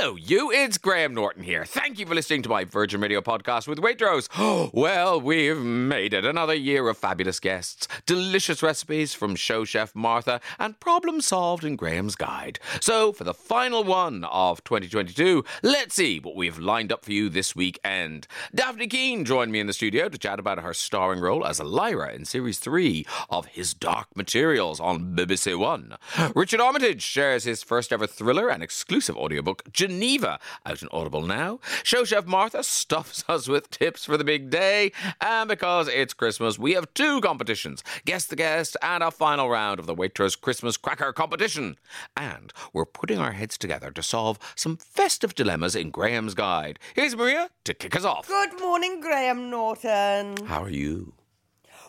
Hello, you. It's Graham Norton here. Thank you for listening to my Virgin Radio podcast with Waitrose. well, we've made it. Another year of fabulous guests, delicious recipes from show chef Martha, and problem solved in Graham's guide. So, for the final one of 2022, let's see what we've lined up for you this weekend. Dafne Keen joined me in the studio to chat about her starring role as Lyra in series 3 of His Dark Materials on BBC One. Richard Armitage shares his first ever thriller and exclusive audiobook Geneva, out in Audible now. Show Chef Martha stuffs us with tips for the big day. And because it's Christmas, we have two competitions Guess the Guest and a final round of the Waitrose Christmas Cracker competition. And we're putting our heads together to solve some festive dilemmas in Graham's Guide. Here's Maria to kick us off. Good morning, Graham Norton. How are you?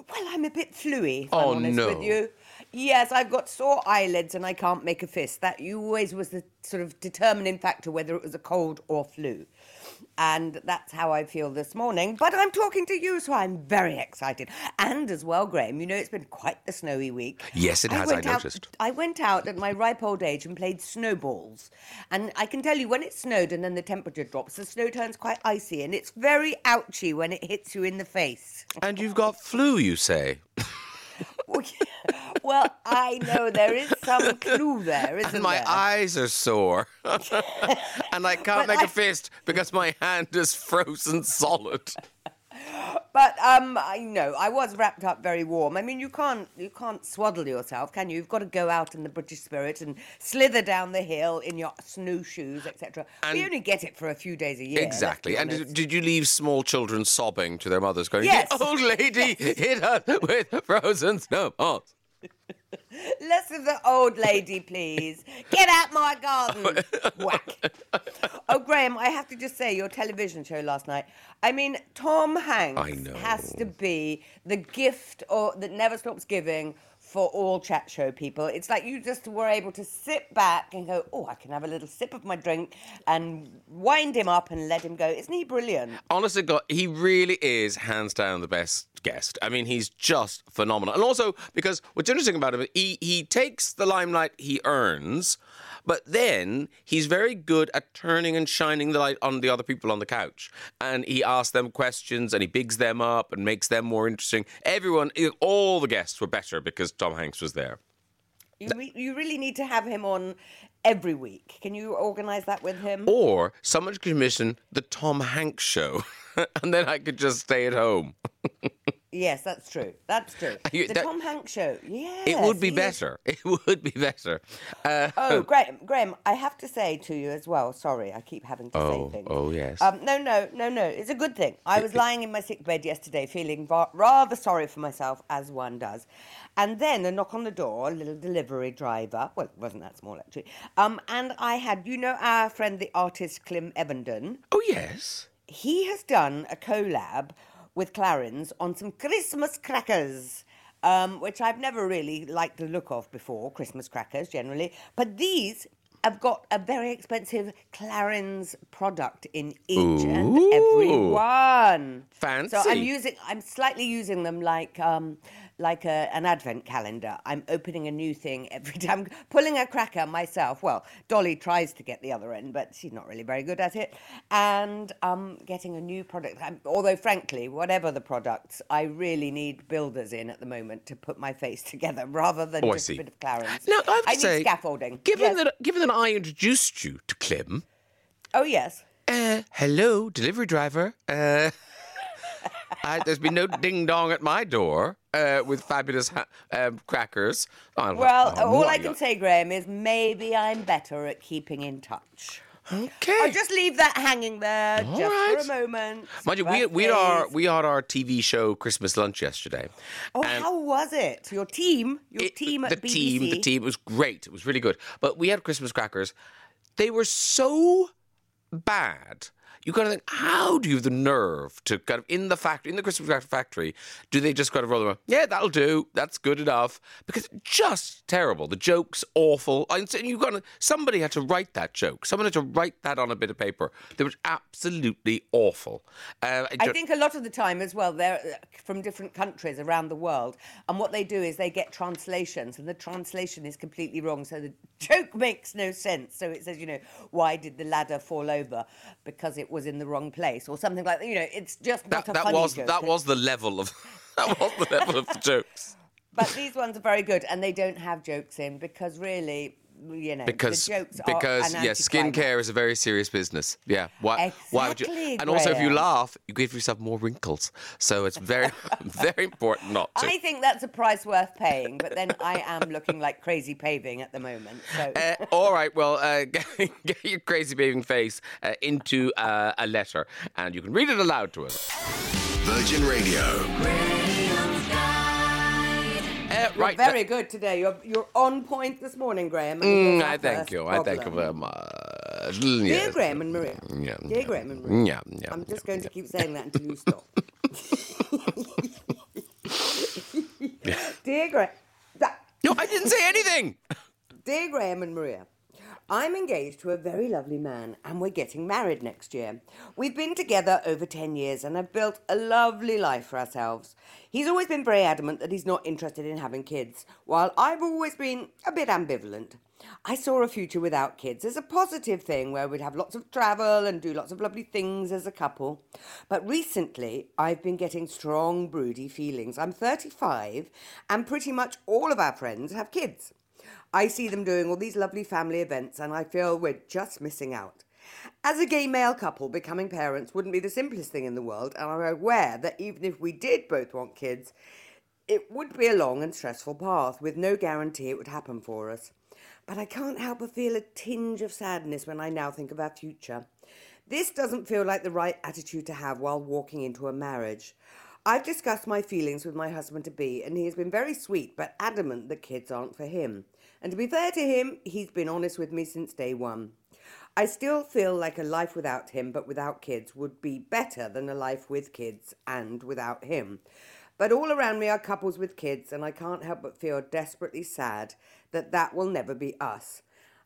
Well, I'm a bit fluey, if Oh, I'm honest no. with you. Yes, I've got sore eyelids and I can't make a fist. That always was the sort of determining factor whether it was a cold or flu. And that's how I feel this morning. But I'm talking to you, so I'm very excited. And as well, Graham, you know, it's been quite the snowy week. Yes, it has, I went out- noticed. I went out at my ripe old age and played snowballs. And I can tell you, when it snowed and then the temperature drops, the snow turns quite icy and it's very ouchy when it hits you in the face. And you've got flu, you say? well, I know there is some clue there, isn't And my there? eyes are sore. and I can't But make a I- fist because my hand is frozen solid. But um, I know I was wrapped up very warm. I mean, you can't you can't swaddle yourself, can you? You've got to go out in the British spirit and slither down the hill in your snowshoes, etc. We only get it for a few days a year. exactly. And did, did you leave small children sobbing to their mothers going, Yes. The old lady hit us with frozen snowballs? Less of the old lady, please. Get out my garden. Whack. Oh, Graham, I have to just say, your television show last night. I mean, Tom Hanks I know. has to be the gift or that never stops giving for all chat show people. It's like you just were able to sit back and go, oh, I can have a little sip of my drink and wind him up and let him go. Isn't he brilliant? Honestly, God, he really is hands down the best guest. I mean, he's just phenomenal. And also, because what's interesting about him, he, he takes the limelight he earns, but then he's very good at turning and shining the light on the other people on the couch. And he asks them questions and he bigs them up and makes them more interesting. Everyone, all the guests were better because Tom Hanks was there. You, re- you really need to have him on every week. Can you organise that with him? Or someone could commission the Tom Hanks show, and then I could just stay at home. Yes, that's true. That's true. You- the that- Tom Hanks show. Yes, It would be is- better. It would be better. Uh, Oh, Graham, Graham, I have to say to you as well. Sorry, I keep having to Oh, say things. oh, yes. Um, no, no, no, no. It's a good thing. I was lying in my sick bed yesterday, feeling va- rather sorry for myself, as one does, and then a knock on the door, a little delivery driver. Well, it wasn't that small actually. Um, and I had, you know, our friend the artist Clem Evenden. oh, yes. he has done a collab with Clarins on some Christmas crackers, um, which I've never really liked the look of before, Christmas crackers generally. But these have got a very expensive Clarins product in each and every Ooh. one. So I'm using, I'm slightly using them like, um, like a, an advent calendar. I'm opening a new thing every time, pulling a cracker myself. Well, Dolly tries to get the other end, but she's not really very good at it. And um, getting a new product. I'm, although, frankly, whatever the products, I really need builders in at the moment to put my face together rather than Oh, just a bit of Clarins. Now, I have to need say, scaffolding. Given Yes. that, given that I introduced you to Clem, Oh, yes. uh, hello, delivery driver. Uh, I, there's been no ding dong at my door uh, with fabulous ha- um, crackers. Oh, Well, oh, all I can say, Graham, is maybe I'm better at keeping in touch. Okay. I'll just leave that hanging there All just right. for a moment. Mind you, we, we, had our, we had our TV show Christmas lunch yesterday. Oh, how was it? Your team, your it- team at the BBC. team, the team. It was great. It was really good. But we had Christmas crackers. They were so bad you kind of think, how do you have the nerve to kind of in the factory, in the Christmas factory, do they just kind of roll around? Yeah, that'll do. That's good enough. Because just terrible. The joke's awful. And you got to, somebody had to write that joke. Someone had to write that on a bit of paper. They were absolutely awful. Uh, I, I think a lot of the time as well, they're uh, from different countries around the world, and what they do is they get translations, and the translation is completely wrong. So the joke makes no sense. So it says, you know, why did the ladder fall over? Because it was in the wrong place, or something like that. You know, it's just not that, a that funny was joke. that was the level of that was the level of the jokes. But these ones are very good, and they don't have jokes in because really. You know, because the jokes because are yeah, skincare is a very serious business. Yeah, why exactly, why would you? And also, if you laugh, you give yourself more wrinkles. So it's very very important not to. I think that's a price worth paying, but then I am looking like crazy paving at the moment. So. Uh, all right, well, uh, get, get, your crazy paving face uh, into uh, a letter, and you can read it aloud to us. Virgin Radio. Uh, You're right, very good today. You're you're on point this morning, Graham. Mm, I thank you. I thank you very much. Dear Yes. Graham and Maria. Yeah, Dear yeah. Graham and Maria. Yeah, yeah. I'm just going to keep saying that until you stop. Dear Graham. No, I didn't say anything. Dear Graham and Maria, I'm engaged to a very lovely man and we're getting married next year. We've been together over 10 years and have built a lovely life for ourselves. He's always been very adamant that he's not interested in having kids, while I've always been a bit ambivalent. I saw a future without kids as a positive thing where we'd have lots of travel and do lots of lovely things as a couple. But recently, I've been getting strong, broody feelings. I'm 35 and pretty much all of our friends have kids. I see them doing all these lovely family events and I feel we're just missing out. As a gay male couple, becoming parents wouldn't be the simplest thing in the world, and I'm aware that even if we did both want kids, it would be a long and stressful path with no guarantee it would happen for us. But I can't help but feel a tinge of sadness when I now think of our future. This doesn't feel like the right attitude to have while walking into a marriage. I've discussed my feelings with my husband to be, and he has been very sweet but adamant that kids aren't for him. And to be fair to him, he's been honest with me since day one. I still feel like a life without him, but without kids, would be better than a life with kids and without him. But all around me are couples with kids, and I can't help but feel desperately sad that that will never be us.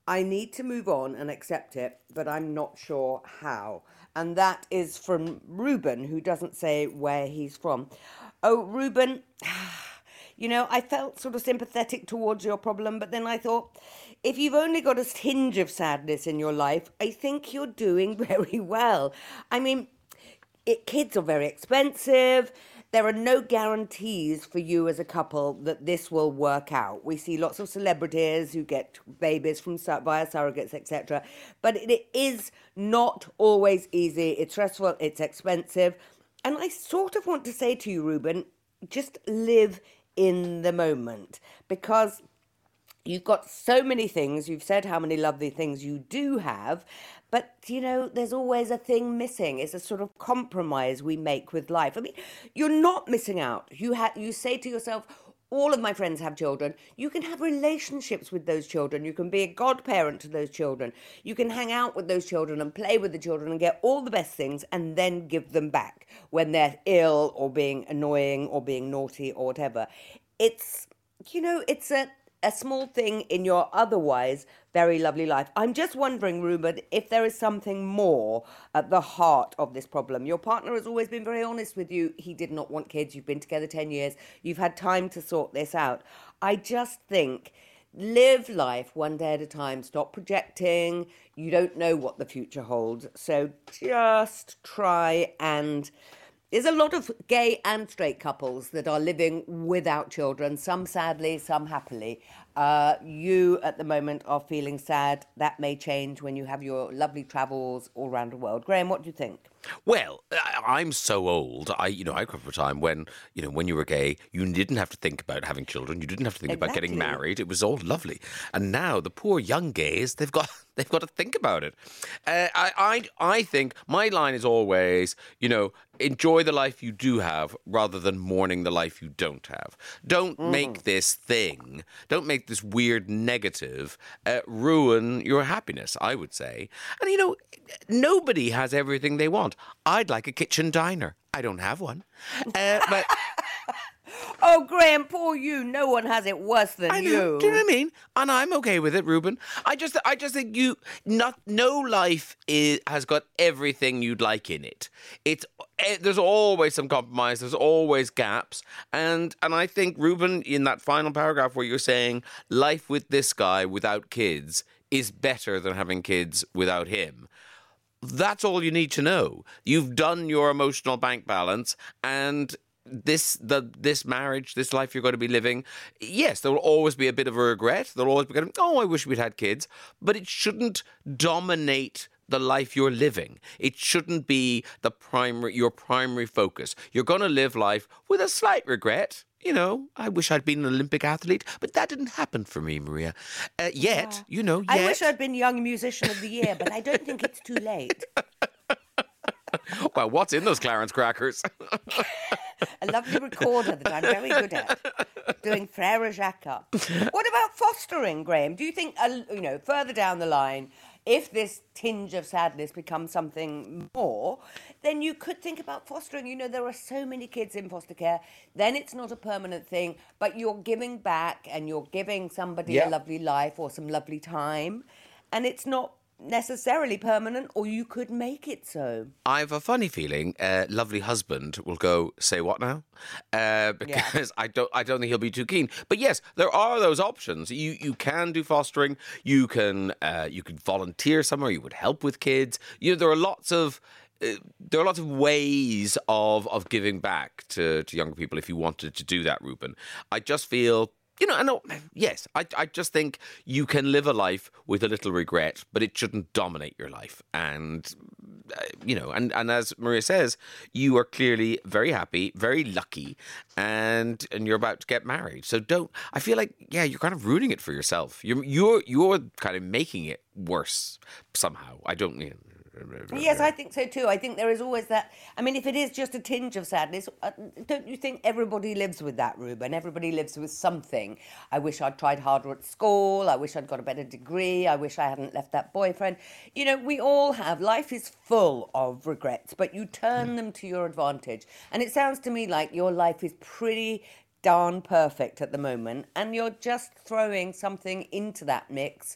I need to move on and accept it, but I'm not sure how. And that is from Ruben, who doesn't say where he's from. Oh, Ruben, you know, I felt sort of sympathetic towards your problem, but then I thought, if you've only got a tinge of sadness in your life, I think you're doing very well. I mean, it, kids are very expensive. There are no guarantees for you as a couple that this will work out. We see lots of celebrities who get babies from via surrogates, etc. But it is not always easy. It's stressful. It's expensive. And I sort of want to say to you, Ruben, just live in the moment because You've got so many things. You've said how many lovely things you do have, but you know, there's always a thing missing. It's a sort of compromise we make with life. I mean, you're not missing out. You you say to yourself, all of my friends have children. You can have relationships with those children. You can be a godparent to those children. You can hang out with those children and play with the children and get all the best things and then give them back when they're ill or being annoying or being naughty or whatever. It's, you know, it's a a small thing in your otherwise very lovely life. I'm just wondering, Ruben, if there is something more at the heart of this problem. Your partner has always been very honest with you. He did not want kids. You've been together 10 years. You've had time to sort this out. I just think live life one day at a time. Stop projecting. You don't know what the future holds. So just try and. There's a lot of gay and straight couples that are living without children, some sadly, some happily. Uh, you at the moment are feeling sad. That may change when you have your lovely travels all around the world. Graham, what do you think? Well, I'm so old. I, you know, I grew up a time when, you know, when you were gay, you didn't have to think about having children. You didn't have to think about getting married. It was all lovely. And now the poor young gays, they've got they've got to think about it. Uh, I, I, I think my line is always, you know, enjoy the life you do have rather than mourning the life you don't have. Don't make this thing, don't make this weird negative uh, ruin your happiness. I would say, and you know, nobody has everything they want. I'd like a kitchen diner. I don't have one, uh, but. Oh, Graham, poor you. No one has it worse than I know. you. Do you know what I mean? And I'm okay with it, Ruben. I just, I just think you, not, no life is, has got everything you'd like in it. It's, eh, there's always some compromise. There's always gaps, and and I think Ruben, in that final paragraph where you're saying life with this guy without kids is better than having kids without him that's all you need to know. You've done your emotional bank balance and this the this marriage, this life you're going to be living, yes, there will always be a bit of a regret. There'll always be going, oh, I wish we'd had kids, but it shouldn't dominate the life you're living. It shouldn't be the primary your primary focus. You're going to live life with a slight regret. You know, I wish I'd been an Olympic athlete, but that didn't happen for me, Maria. Uh, yet, you know, yet. I wish I'd been Young Musician of the Year, but I don't think it's too late. Well, what's in those Clarins crackers? A lovely recorder that I'm very good at, doing Frere Jacques. What about fostering, Graham? Do you think, uh, you know, further down the line, if this tinge of sadness becomes something more, then you could think about fostering. You know, there are so many kids in foster care. Then it's not a permanent thing, but you're giving back and you're giving somebody Yeah. a lovely life or some lovely time. And it's not necessarily permanent, or you could make it so. I have a funny feeling. Uh, lovely husband will go say what now, uh, because I don't. I don't think he'll be too keen. But yes, there are those options. You you can do fostering. You can uh, you can volunteer somewhere. You would help with kids. You know there are lots of. Uh, there are lots of ways of of giving back to, to younger people if you wanted to do that, Ruben. I just feel you know, I know, yes, I, I just think you can live a life with a little regret, but it shouldn't dominate your life. And, uh, you know, and, and as Maria says, you are clearly very happy, very lucky, and and you're about to get married. So don't, I feel like, yeah, you're kind of ruining it for yourself. You're, you're, you're kind of making it worse somehow. I don't, you know, Yes, I think so too. I think there is always that. I mean, if it is just a tinge of sadness, uh, don't you think everybody lives with that, Ruben? Everybody lives with something. I wish I'd tried harder at school. I wish I'd got a better degree. I wish I hadn't left that boyfriend. You know, we all have. Life is full of regrets, but you turn them to your advantage. And it sounds to me like your life is pretty darn perfect at the moment, and you're just throwing something into that mix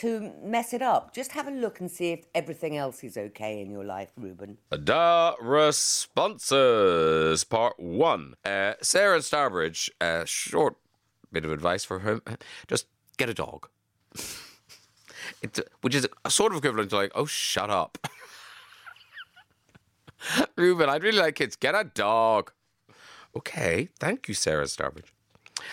to mess it up. Just have a look and see if everything else is okay in your life, Ruben. The responses, part one. Uh, Sarah Starbridge, uh, short bit of advice for him: just get a dog. it's, which is a sort of equivalent to like, oh, shut up, Ruben. I'd really like kids. Get a dog. Okay, thank you, Sarah Starbridge.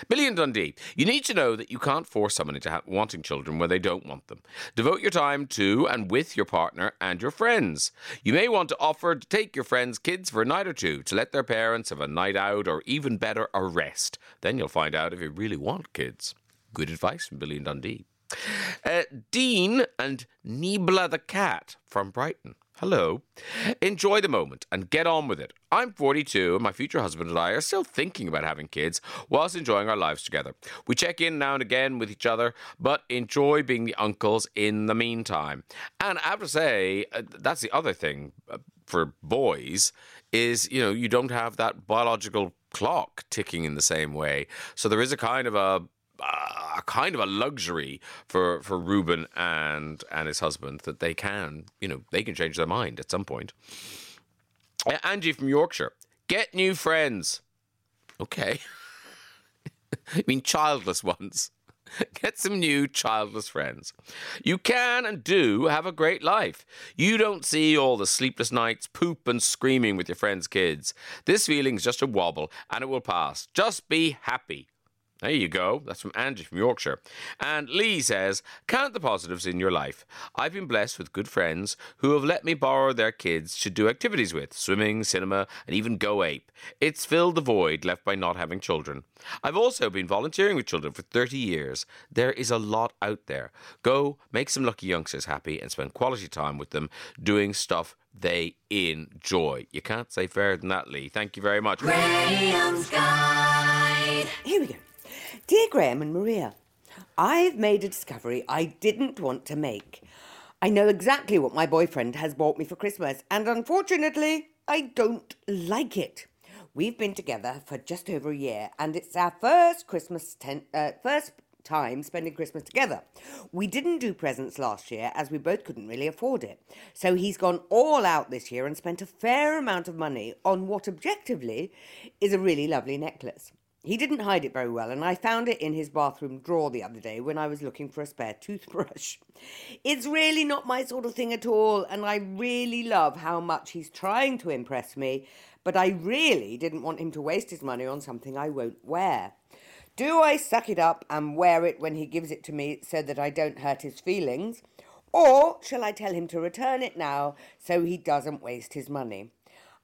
Billy and Dundee, you need to know that you can't force someone into ha- wanting children where they don't want them. Devote your time to and with your partner and your friends. You may want to offer to take your friends' kids for a night or two to let their parents have a night out or even better, a rest. Then you'll find out if you really want kids. Good advice from Billy and Dundee. Uh, Dean and Nibla the cat from Brighton. Hello. Enjoy the moment and get on with it. I'm 42 and my future husband and I are still thinking about having kids whilst enjoying our lives together. We check in now and again with each other, but enjoy being the uncles in the meantime. And I have to say, uh, that's the other thing uh, for boys is, you know, you don't have that biological clock ticking in the same way. So there is a kind of a a kind of a luxury for for Ruben and and his husband that they can you know they can change their mind at some point. Uh, Angie from Yorkshire, get new friends. Okay, I mean childless ones. Get some new childless friends. You can and do have a great life. You don't see all the sleepless nights, poop, and screaming with your friends' kids. This feeling's just a wobble and it will pass. Just be happy. There you go. That's from Angie from Yorkshire. And Lee says, Count the positives in your life. I've been blessed with good friends who have let me borrow their kids to do activities with swimming, cinema, and even go ape. It's filled the void left by not having children. I've also been volunteering with children for 30 years. There is a lot out there. Go make some lucky youngsters happy and spend quality time with them doing stuff they enjoy. You can't say fairer than that, Lee. Thank you very much. Graham's Guide. Here we go. Dear Graham and Maria, I've made a discovery I didn't want to make. I know exactly what my boyfriend has bought me for Christmas, and unfortunately, I don't like it. We've been together for just over a year, and it's our first Christmas ten- uh, first time spending Christmas together. We didn't do presents last year as we both couldn't really afford it. So he's gone all out this year and spent a fair amount of money on what objectively is a really lovely necklace. He didn't hide it very well, and I found it in his bathroom drawer the other day when I was looking for a spare toothbrush. It's really not my sort of thing at all, and I really love how much he's trying to impress me, but I really didn't want him to waste his money on something I won't wear. Do I suck it up and wear it when he gives it to me so that I don't hurt his feelings? Or shall I tell him to return it now so he doesn't waste his money?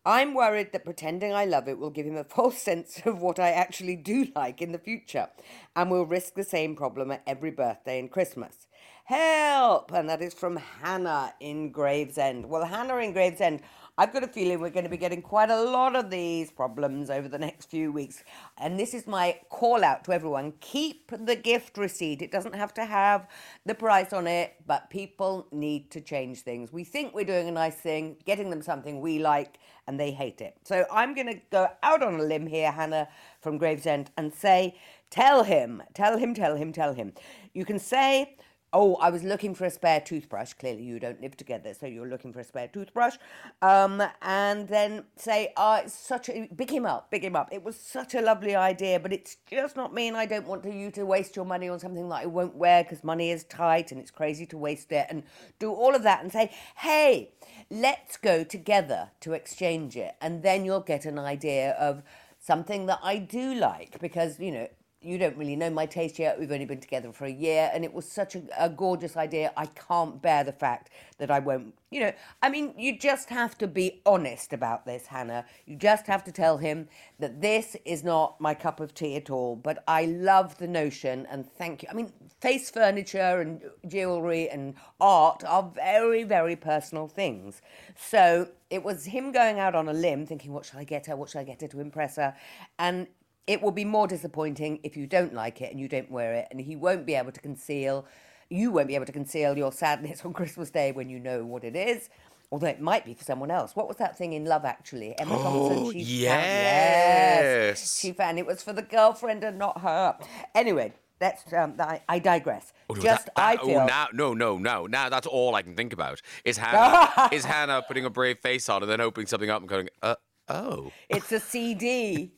I'm worried that pretending I love it will give him a false sense of what I actually do like in the future and will risk the same problem at every birthday and Christmas. Help! And that is from Hannah in Gravesend. Well, Hannah in Gravesend, I've got a feeling we're going to be getting quite a lot of these problems over the next few weeks. And this is my call out to everyone keep the gift receipt. It doesn't have to have the price on it, but people need to change things. We think we're doing a nice thing, getting them something we like, and they hate it. So I'm going to go out on a limb here, Hannah from Gravesend, and say, tell him, tell him, tell him, tell him. You can say, Oh, I was looking for a spare toothbrush. Clearly, you don't live together, so you're looking for a spare toothbrush. Um, and then say, "Ah, it's such a big him up, big him up. It was such a lovely idea, but it's just not me, and I don't want to, you to waste your money on something that I won't wear because money is tight and it's crazy to waste it." And do all of that and say, "Hey, let's go together to exchange it," and then you'll get an idea of something that I do like because you know you don't really know my taste yet. We've only been together for a year, and it was such a, a, gorgeous idea. I can't bear the fact that I won't, you know. I mean, you just have to be honest about this, Hannah. You just have to tell him that this is not my cup of tea at all, but I love the notion, and thank you. I mean, face furniture and jewellery and art are very, very personal things. So it was him going out on a limb, thinking, what shall I get her? What shall I get her to impress her? And it will be more disappointing if you don't like it and you don't wear it, and he won't be able to conceal, you won't be able to conceal your sadness on Christmas Day when you know what it is. Although it might be for someone else. What was that thing in Love Actually? Emma Thompson. She yes. Found, yes. She found it was for the girlfriend and not her. Anyway, that's um, I, I digress. Oh, no, Just that, that, I feel. Oh, now, no, no, no. Now that's all I can think about is Hannah. is Hannah putting a brave face on and then opening something up and going, uh, oh. It's a CD.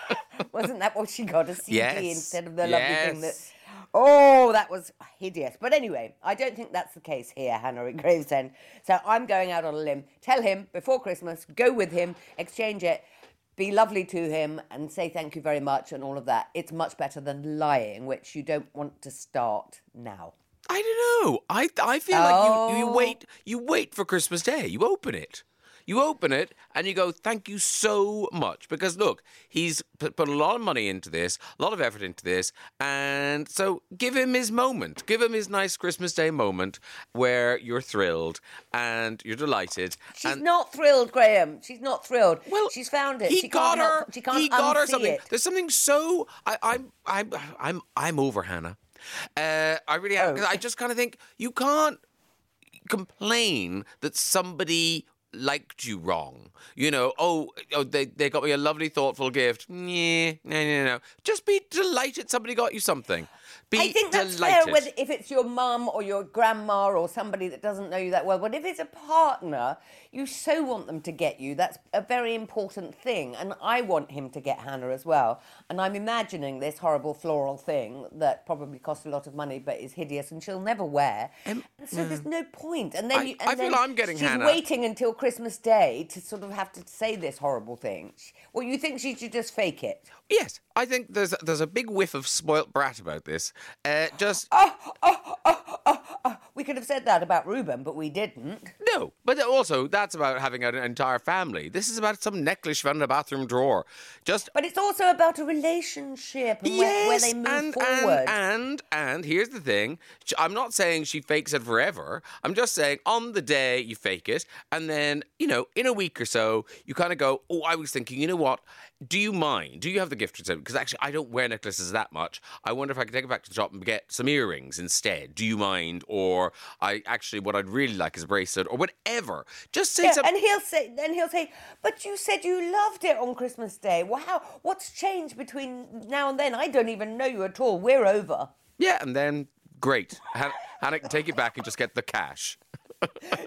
Wasn't that what she got? A CD Yes. instead of the lovely thing that. Oh, that was hideous. But anyway, I don't think that's the case here, Hannah in Gravesend. So I'm going out on a limb. Tell him before Christmas, go with him, exchange it, be lovely to him, and say thank you very much and all of that. It's much better than lying, which you don't want to start now. I don't know. I I feel like you, you Oh. wait you wait for Christmas Day. You open it. You open it and you go, thank you so much. Because look, he's put, put a lot of money into this, a lot of effort into this. And so give him his moment. Give him his nice Christmas Day moment where you're thrilled and you're delighted. She's and not thrilled, Graham. She's not thrilled. well, she's found it. He she got her. help- she can't he got her something. it. There's something so. I, I'm. I'm. I'm. I'm over Hannah. Uh, I really am. Oh. I just kind of think you can't complain that somebody liked you wrong. You know, oh, oh they, they got me a lovely, thoughtful gift. Yeah, no, no, no. Just be delighted somebody got you something. Be I think that's delighted. fair whether, if it's your mum or your grandma or somebody that doesn't know you that well. But if it's a partner, you so want them to get you. That's a very important thing. And I want him to get Hannah as well. And I'm imagining this horrible floral thing that probably costs a lot of money but is hideous and she'll never wear. and so there's no point. And then I- you, and I feel I'm getting she's Hannah. waiting until Christmas Day to sort of have to say this horrible thing. Well, you think she should just fake it? Yes, I think there's there's a big whiff of spoilt brat about this. Uh, just ah, ah, ah, We could have said that about Ruben, but we didn't. no, but also that's about having an entire family. This is about some necklace found in a bathroom drawer. Just But it's also about a relationship and where, where they move and, forward. And, and and here's the thing: I'm not saying she fakes it forever. I'm just saying on the day you fake it, and then you know in a week or so you kind of go, oh, I was thinking, you know what? Do you mind? Do you have the gift certificate? Because actually, I don't wear necklaces that much. I wonder if I could take it back to the shop and get some earrings instead. Do you mind? Or I actually, what I'd really like is a bracelet or whatever. Just say Yeah, something. and he'll say, then he'll say, "But you said you loved it on Christmas Day. Wow, what's changed between now and then? I don't even know you at all. We're over." Yeah, and then great. Han- Hannah can take it back and just get the cash.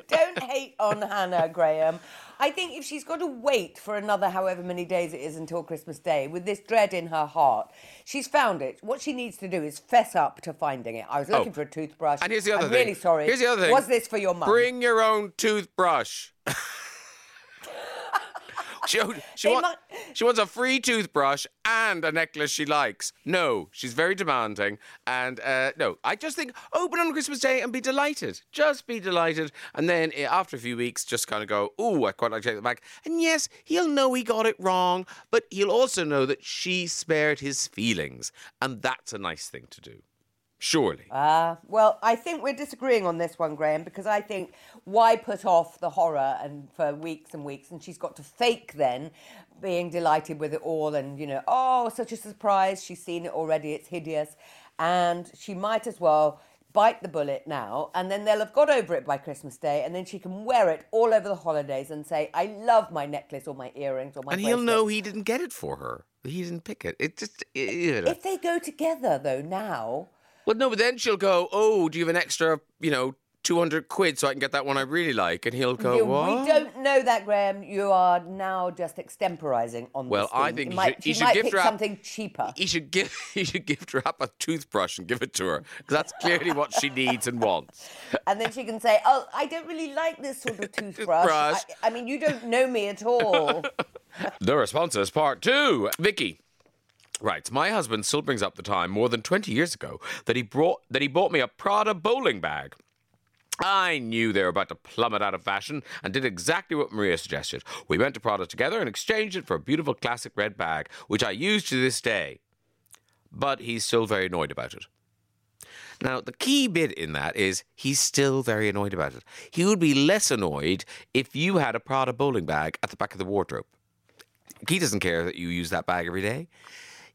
Don't hate on Hannah, Graham. I think if she's got to wait for another however many days it is until Christmas Day, with this dread in her heart, she's found it. What she needs to do is fess up to finding it. I was oh. looking Oh. for a toothbrush. And here's the other I'm thing. really sorry. Here's the other thing. Was this for your mum? Bring your own toothbrush. she, she, want- she wants a free toothbrush and a necklace she likes. No, she's very demanding. And uh, no, I just think open on Christmas Day and be delighted. Just be delighted. And then eh, after a few weeks, just kind of go, oh, I quite like to take it back. And yes, he'll know he got it wrong, but he'll also know that she spared his feelings. And that's a nice thing to do. Surely. Uh, well, I think we're disagreeing on this one, Graham, because I think why put off the horror and for weeks and weeks, and she's got to fake then being delighted with it all, and you know, oh, such a surprise. She's seen it already. It's hideous, and she might as well bite the bullet now, and then they'll have got over it by Christmas Day, and then she can wear it all over the holidays and say, "I love my necklace or my earrings or my." and he'll know he didn't get it for her. He didn't pick it. It just. It, If they go together though now. Well, no, but then she'll go, "Oh, do you have an extra, you know, two hundred quid so I can get that one I really like?" And he'll go, You- "What?" We don't know that, Graham. You are now just extemporizing on Well, this Well, I think you might, should- she should might gift something cheaper. He should give he should gift her up a toothbrush and give it to her because that's clearly what she needs and wants. And then she can say, Oh, I don't really like this sort of toothbrush. Toothbrush. I, I mean, you don't know me at all. The responses, part two. Vicky. Right, my husband still brings up the time more than 20 years ago that he brought that he bought me a Prada bowling bag. I knew they were about to plummet out of fashion and did exactly what Maria suggested. We went to Prada together and exchanged it for a beautiful classic red bag, which I use to this day. But he's still very annoyed about it. Now, the key bit in that is he's still very annoyed about it. He would be less annoyed if you had a Prada bowling bag at the back of the wardrobe. He doesn't care that you use that bag every day.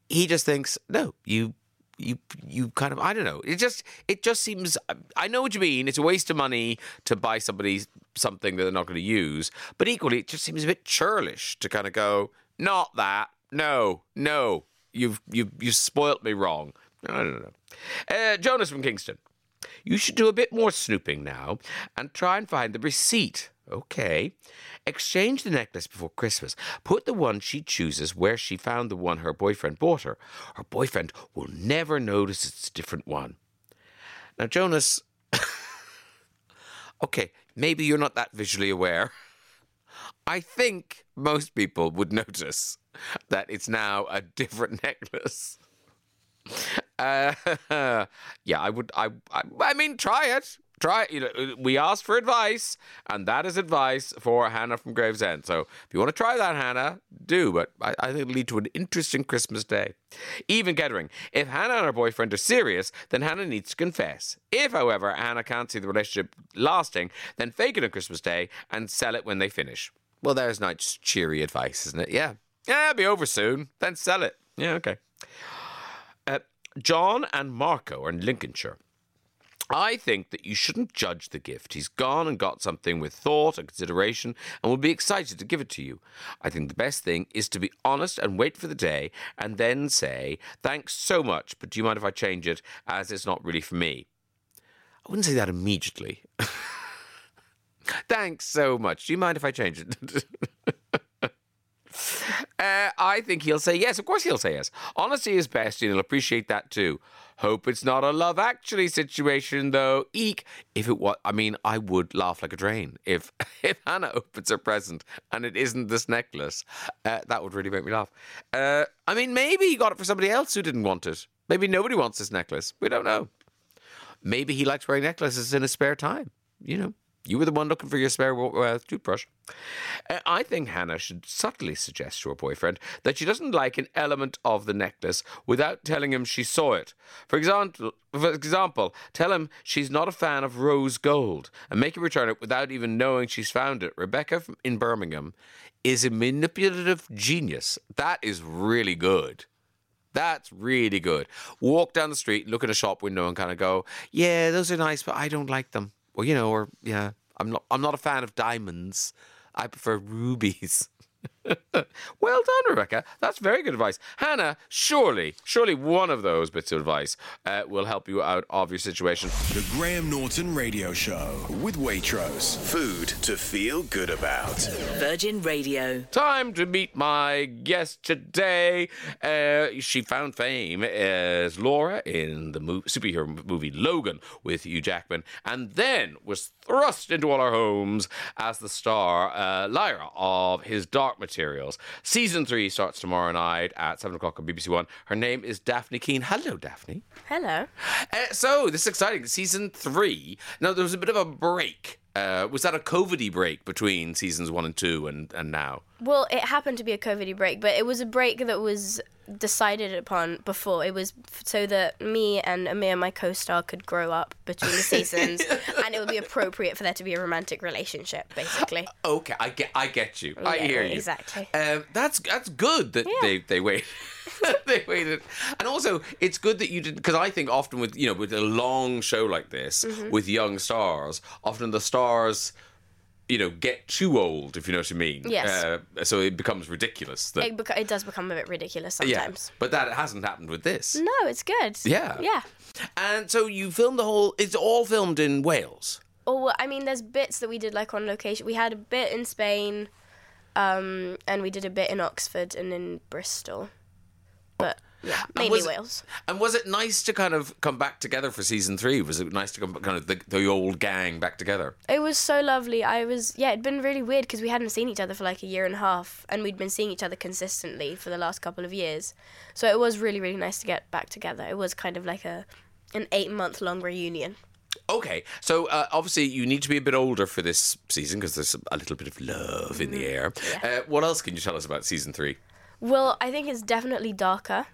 He just thinks, no, you you you kind of I don't know. It just it just seems I know what you mean. It's a waste of money to buy somebody something that they're not going to use, but equally it just seems a bit churlish to kind of go, not that. No, no. You've you've you spoilt me wrong. I don't know. Uh, Jonas from Kingston. You should do a bit more snooping now and try and find the receipt. Okay. Exchange the necklace before Christmas. Put the one she chooses where she found the one her boyfriend bought her. Her boyfriend will never notice it's a different one. Now, Jonas, okay, maybe you're not that visually aware. I think most people would notice that it's now a different necklace. Uh, yeah, I would. I, I. I mean, try it. Try. You know, we asked for advice, and that is advice for Hannah from Gravesend. So, if you want to try that, Hannah, do. But I, I think it'll lead to an interesting Christmas day. Even Kettering. If Hannah and her boyfriend are serious, then Hannah needs to confess. If, however, Hannah can't see the relationship lasting, then fake it on Christmas Day and sell it when they finish. Well, there's nice, cheery advice, isn't it? Yeah. Yeah, it'll be over soon. Then sell it. Yeah, okay. John and Marco are in Lincolnshire. I think that you shouldn't judge the gift. He's gone and got something with thought and consideration and will be excited to give it to you. I think the best thing is to be honest and wait for the day and then say, Thanks so much, but do you mind if I change it as it's not really for me? I wouldn't say that immediately. Thanks so much. Do you mind if I change it? Uh, I think he'll say yes. Of course, he'll say yes. Honesty is best, and he'll appreciate that too. Hope it's not a love actually situation, though. Eek. If it was, I mean, I would laugh like a drain if if Hannah opens her present and it isn't this necklace. Uh, that would really make me laugh. Uh, I mean, maybe he got it for somebody else who didn't want it. Maybe nobody wants this necklace. We don't know. Maybe he likes wearing necklaces in his spare time. You know, you were the one looking for your spare uh, toothbrush. I think Hannah should subtly suggest to her boyfriend that she doesn't like an element of the necklace without telling him she saw it. For example, for example, tell him she's not a fan of rose gold and make him return it without even knowing she's found it. Rebecca in Birmingham is a manipulative genius. That is really good. That's really good. Walk down the street, look at a shop window, and kind of go, "Yeah, those are nice, but I don't like them." Or you know, or yeah, I'm not. I'm not a fan of diamonds. I prefer rubies. well done, Rebecca. That's very good advice. Hannah, surely, surely one of those bits of advice uh, will help you out of your situation. The Graham Norton Radio Show with Waitrose. Food to feel good about. Virgin Radio. Time to meet my guest today. Uh, she found fame as Laura in the mo- superhero movie Logan with Hugh Jackman, and then was thrust into all our homes as the star uh, Lyra of his Dark Materials. Season three starts tomorrow night at seven o'clock on BBC One. Her name is Dafne Keen. Hello, Dafne. Hello. Uh, so this is exciting. Season three. Now there was a bit of a break. Uh, was that a COVIDy break between seasons one and two and, and now? Well, it happened to be a COVID break, but it was a break that was decided upon before. It was f- so that me and Amir, my co-star, could grow up between the seasons, and it would be appropriate for there to be a romantic relationship, basically. Okay, I get, I get you. I hear you. exactly. Um, that's that's good that Yeah. they they wait. they waited, and also it's good that you did because I think often with you know with a long show like this Mm-hmm. with young stars, often the stars. You know, get too old, if you know what I mean. Yes. Uh, so it becomes ridiculous. That, It, beca- it does become a bit ridiculous sometimes. yeah. But that hasn't happened with this. No, it's good. Yeah. Yeah. And so you filmed the whole. It's all filmed in Wales. Oh, well, I mean, there's bits that we did like on location. We had a bit in Spain, um, and we did a bit in Oxford and in Bristol. But yeah, And mainly was it- Wales. And was it nice to kind of come back together for season three? Was it nice to come kind of the, the old gang back together? It was so lovely. I was yeah, it'd been really weird because we hadn't seen each other for like a year and a half, and we'd been seeing each other consistently for the last couple of years. So it was really really nice to get back together. It was kind of like a an eight month long reunion. Okay, so uh, obviously you need to be a bit older for this season because there's a little bit of love in the air. Uh, what else can you tell us about season three? Well, I think it's definitely darker.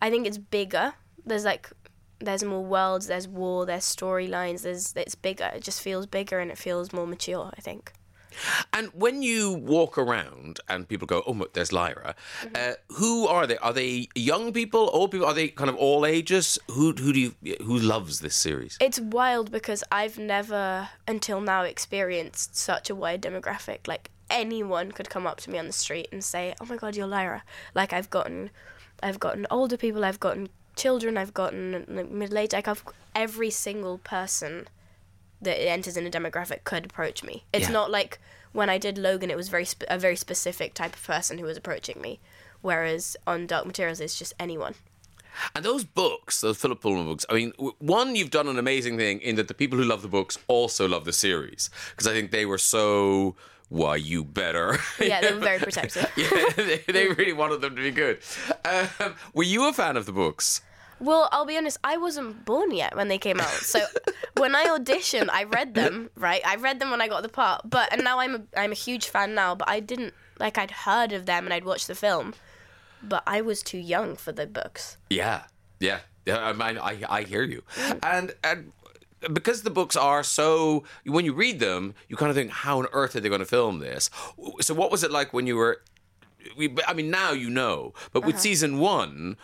I think it's bigger. There's like there's more worlds, there's war, there's storylines, there's it's bigger. It just feels bigger and it feels more mature, I think. And when you walk around and people go, "Oh, look, there's Lyra," uh, who are they? Are they young people, old people? Are they kind of all ages? Who who do you who loves this series? It's wild because I've never until now experienced such a wide demographic. Like anyone could come up to me on the street and say, "Oh my god, you're Lyra." Like I've gotten I've gotten older people, I've gotten children, I've gotten like, middle-aged. Like I've every single person that enters in a demographic could approach me. It's Yeah. not like when I did Logan, it was very sp- a very specific type of person who was approaching me. Whereas on Dark Materials, it's just anyone. And those books, those Philip Pullman books, I mean, one, you've done an amazing thing in that the people who love the books also love the series. Because I think they were so, why, you better. Yeah, they were very protective. yeah, they, they really wanted them to be good. Um, were you a fan of the books? Well, I'll be honest, I wasn't born yet when they came out. So when I auditioned, I read them, right? I read them when I got the part. But and now I'm a, I'm a huge fan now, but I didn't like I'd heard of them and I'd watched the film. But I was too young for the books. Yeah, yeah, yeah. I mean, I, I hear you, and and because the books are so, when you read them, you kind of think, how on earth are they going to film this? So, what was it like when you were? We, I mean, now you know, but with uh-huh. season one.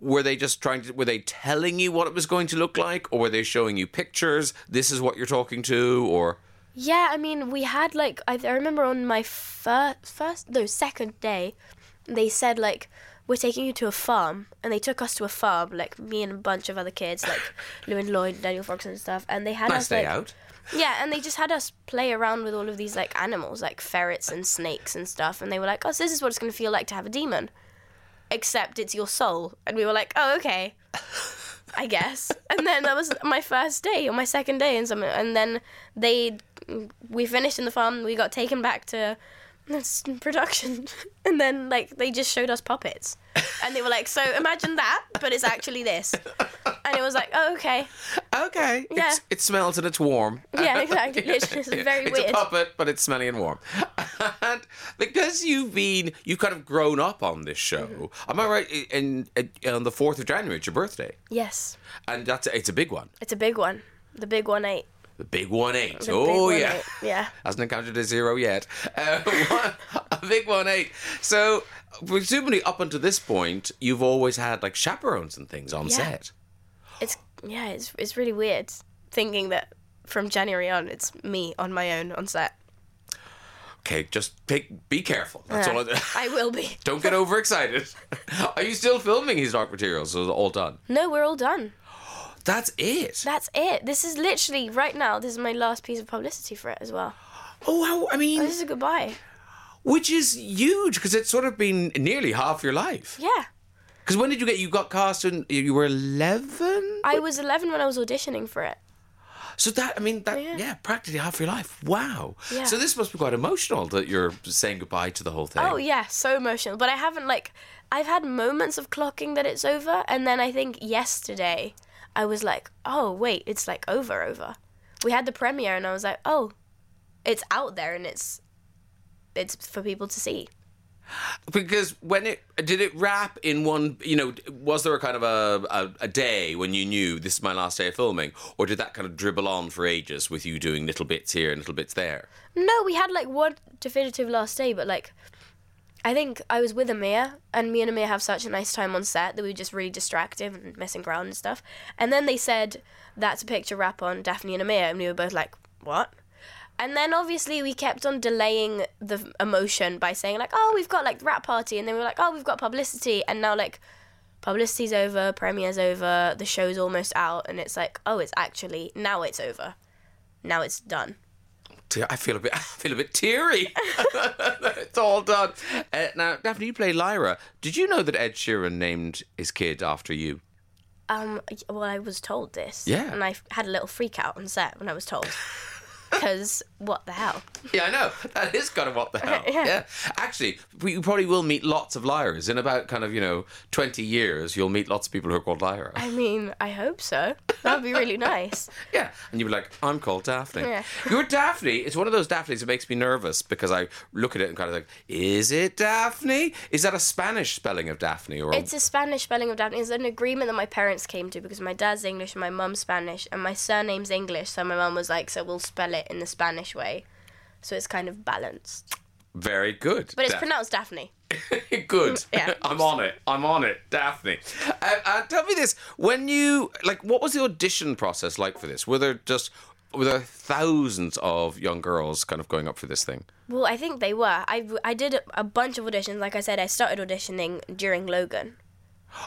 Were they just trying to? Were they telling you what it was going to look like, or were they showing you pictures? This is what you're talking to, or Yeah, I mean, we had like I, I remember on my first first no second day, they said like we're taking you to a farm, and they took us to a farm, like me and a bunch of other kids, like Lewin Lloyd, Daniel Fox and stuff, and they had nice us day like out. Yeah, and they just had us play around with all of these like animals, like ferrets and snakes and stuff, and they were like, "Oh, so this is what it's going to feel like to have a demon, except it's your soul." And we were like, "Oh, okay, I guess." And then that was my first day or my second day, and something, and then they, we finished in the farm. We got taken back to this production, and then like they just showed us puppets, and they were like, "So imagine that, but it's actually this," and it was like, "Oh, okay." Okay. Yeah. It's, it smells and it's warm. Yeah, exactly. It's just very it's weird. a puppet, but it's smelly and warm. and because you've been, you've kind of grown up on this show. Mm-hmm. Am I right? In, in on the fourth of January, it's your birthday, Yes, and that's it's a big one. it's a big one. The big one eight. The big one eight. The oh big one yeah. eight. Yeah. Hasn't encountered a zero yet. Uh, one, a big one eight. So presumably up until this point, you've always had like chaperones and things on Yeah. set. It's yeah, it's it's really weird thinking that from January on it's me on my own on set. Okay, just be careful. That's all. I, I will be. Don't get overexcited. Are you still filming these dark materials? Or is all done? No, we're all done. That's it. That's it. This is literally right now. This is my last piece of publicity for it as well. oh, how, I mean, oh, This is a goodbye. which is huge because it's sort of been nearly half your life. Yeah. Because when did you get? You got cast when you were eleven. I was 11 when I was auditioning for it. So that I mean that yeah. Yeah. practically half your life. Wow. Yeah. So this must be quite emotional that you're saying goodbye to the whole thing. Oh yeah, so emotional. But I haven't like I've had moments of clocking that it's over, and then I think yesterday I was like, oh wait, it's like over, over. We had the premiere, and I was like, oh, it's out there, and it's it's for people to see. Because when it did it wrap in one, you know, was there a kind of a, a, a day when you knew this is my last day of filming, or did that kind of dribble on for ages with you doing little bits here and little bits there? No, we had like one definitive last day, but like I think I was with Amir, and me and Amir have such a nice time on set that we were just really distracted and messing around and stuff. And then they said that's a picture wrap on Dafne and Amir, and we were both like, what? And then obviously we kept on delaying the emotion by saying like, oh, we've got like the wrap party, and then we were like, oh, we've got publicity, and now like publicity's over, premiere's over, the show's almost out, and it's like, oh, it's actually now it's over, now it's done. Te- I feel a bit, I feel a bit teary. it's all done. Uh, now, Dafne, you play Lyra. Did you know that Ed Sheeran named his kid after you? Um, well, I was told this. Yeah. And I had a little freak out on set when I was told. Because what the hell? Yeah, I know. That is kind of what the hell. Yeah. yeah. Actually, we probably will meet lots of Lyras. In about kind of, you know, 20 years, you'll meet lots of people who are called Lyra. I mean, I hope so. That'd be really nice. Yeah, and you'd be like, I'm called Dafne. Yeah. You're Dafne. It's one of those Dafnes that makes me nervous because I look at it and kind of like, is it Daphne? Is that a Spanish spelling of Daphne? Or It's a Spanish spelling of Daphne. It's an agreement that my parents came to because my dad's English and my mum's Spanish, and my surname's English. So my mum was like, "So we'll spell it in the Spanish way." So it's kind of balanced, very good. but it's Daph- pronounced Daphne. good. Yeah. I'm on it. I'm on it. Dafne. Uh, uh, tell me this: when you like, what was the audition process like for this? Were there just were there thousands of young girls kind of going up for this thing? Well, I think they were. I, I did a bunch of auditions. Like I said, I started auditioning during Logan.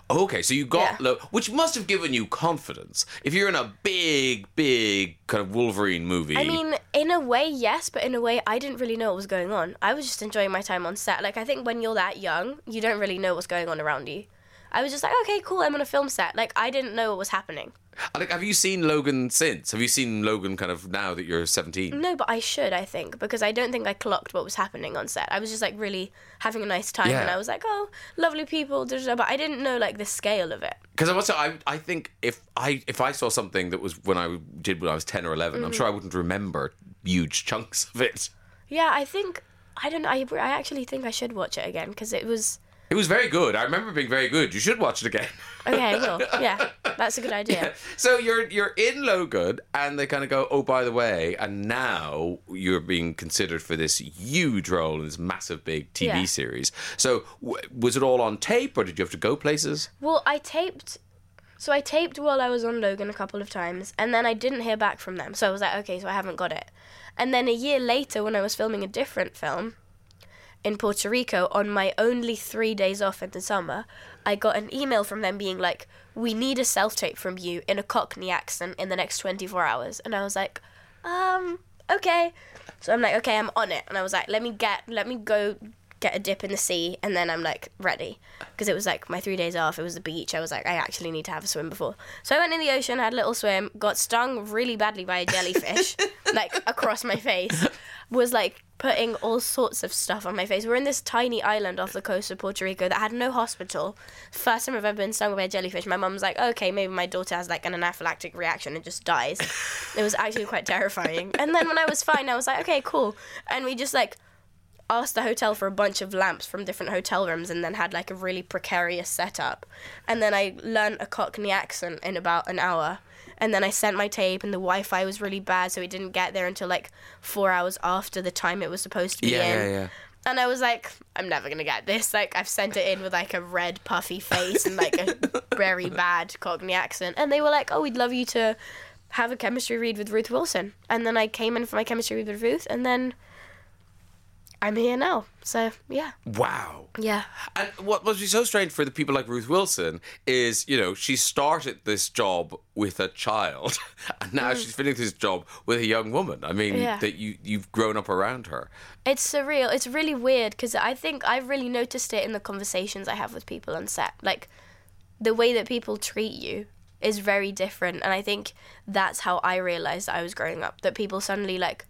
Okay, so you got Yeah. lo- which must have given you confidence. If you're in a big, big kind of Wolverine movie, I mean, in a way, yes, but in a way, I didn't really know what was going on. I was just enjoying my time on set. Like, I think when you're that young, you don't really know what's going on around you. I was just like, okay, cool, I'm on a film set. Like, I didn't know what was happening. Like, have you seen Logan since? Have you seen Logan kind of now that you're 17? No, but I should, I think, because I don't think I clocked what was happening on set. I was just like really having a nice time, and I was like, oh, lovely people, but I didn't know like the scale of it. Because I say, I, I think if I if I saw something that was when I did when I was 10 or 11, Mm-hmm. I'm sure I wouldn't remember huge chunks of it. Yeah, I think I don't know. I, I actually think I should watch it again because it was It was very good. I remember being very good. You should watch it again. okay. I will. Yeah, that's a good idea. so you're you're in Logan, and they kind of go, "Oh, by the way," and now you're being considered for this huge role in this massive, big TV Yeah. series. So w- was it all on tape, or did you have to go places? Well, I taped. So I taped while I was on Logan a couple of times, and then I didn't hear back from them. So I was like, okay, so I haven't got it. And then a year later, when I was filming a different film in Puerto Rico on my only three days off in the summer, I got an email from them being like, we need a self tape from you in a Cockney accent in the next 24 hours. And I was like, um, okay. So I'm like, okay, I'm on it. And I was like, let me get, let me go get a dip in the sea and then I'm like ready because it was like my three days off it was the beach I was like I actually need to have a swim before so I went in the ocean had a little swim got stung really badly by a jellyfish like across my face was like putting all sorts of stuff on my face. We're in this tiny island off the coast of Puerto Rico that had no hospital. First time I've ever been stung by a jellyfish. My mum's like okay maybe my daughter has like an anaphylactic reaction and just dies. It was actually quite terrifying. And then when I was fine I was like okay cool. And we just like asked the hotel for a bunch of lamps from different hotel rooms and then had like a really precarious setup. And then I learned a Cockney accent in about an hour. And then I sent my tape and the Wi Fi was really bad, so it didn't get there until like four hours after the time it was supposed to be Yeah, in. yeah, yeah. And I was like, I'm never gonna get this. Like I've sent it in with like a red puffy face and like a very bad Cockney accent. And they were like, Oh, we'd love you to have a chemistry read with Ruth Wilson. And then I came in for my chemistry read with Ruth and then I'm here now. So yeah. Wow. Yeah. And what must be so strange for the people like Ruth Wilson is, you know, she started this job with a child, and now she's finishing this job with a young woman. I mean, Mm. Yeah. that you you've grown up around her. It's surreal. It's really weird because I think I've really noticed it in the conversations I have with people on set. Like, the way that people treat you is very different. And I think that's how I realized I was growing up. That people suddenly, like,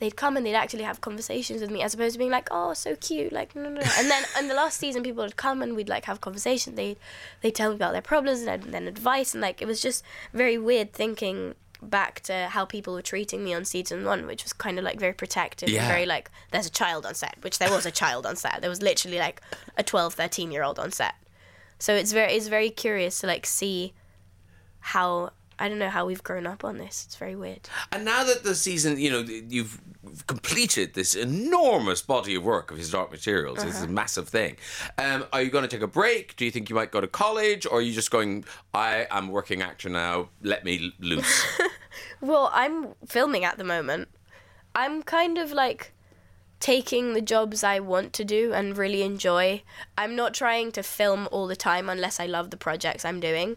they'd come and they'd actually have conversations with me as opposed to being like, oh, so cute. Like, no, no. And then in the last season, people would come and we'd, like, have conversations. They'd, they'd tell me about their problems and then advice. And, like, it was just very weird thinking back to how people were treating me on season one, which was kind of like very protective Yeah. very like there's a child on set, which there was a child on set. There was literally like a 12, 13 year old on set. So it's very it's very curious to like see how I don't know how we've grown up on this. It's very weird. And now that the season, you know, you've completed this enormous body of work of his dark materials, Uh-huh. this is a massive thing. Um, are you going to take a break? Do you think you might go to college, or are you just going? I am working actor now. Let me loose. Well, I'm filming at the moment. I'm kind of like taking the jobs I want to do and really enjoy. I'm not trying to film all the time unless I love the projects I'm doing.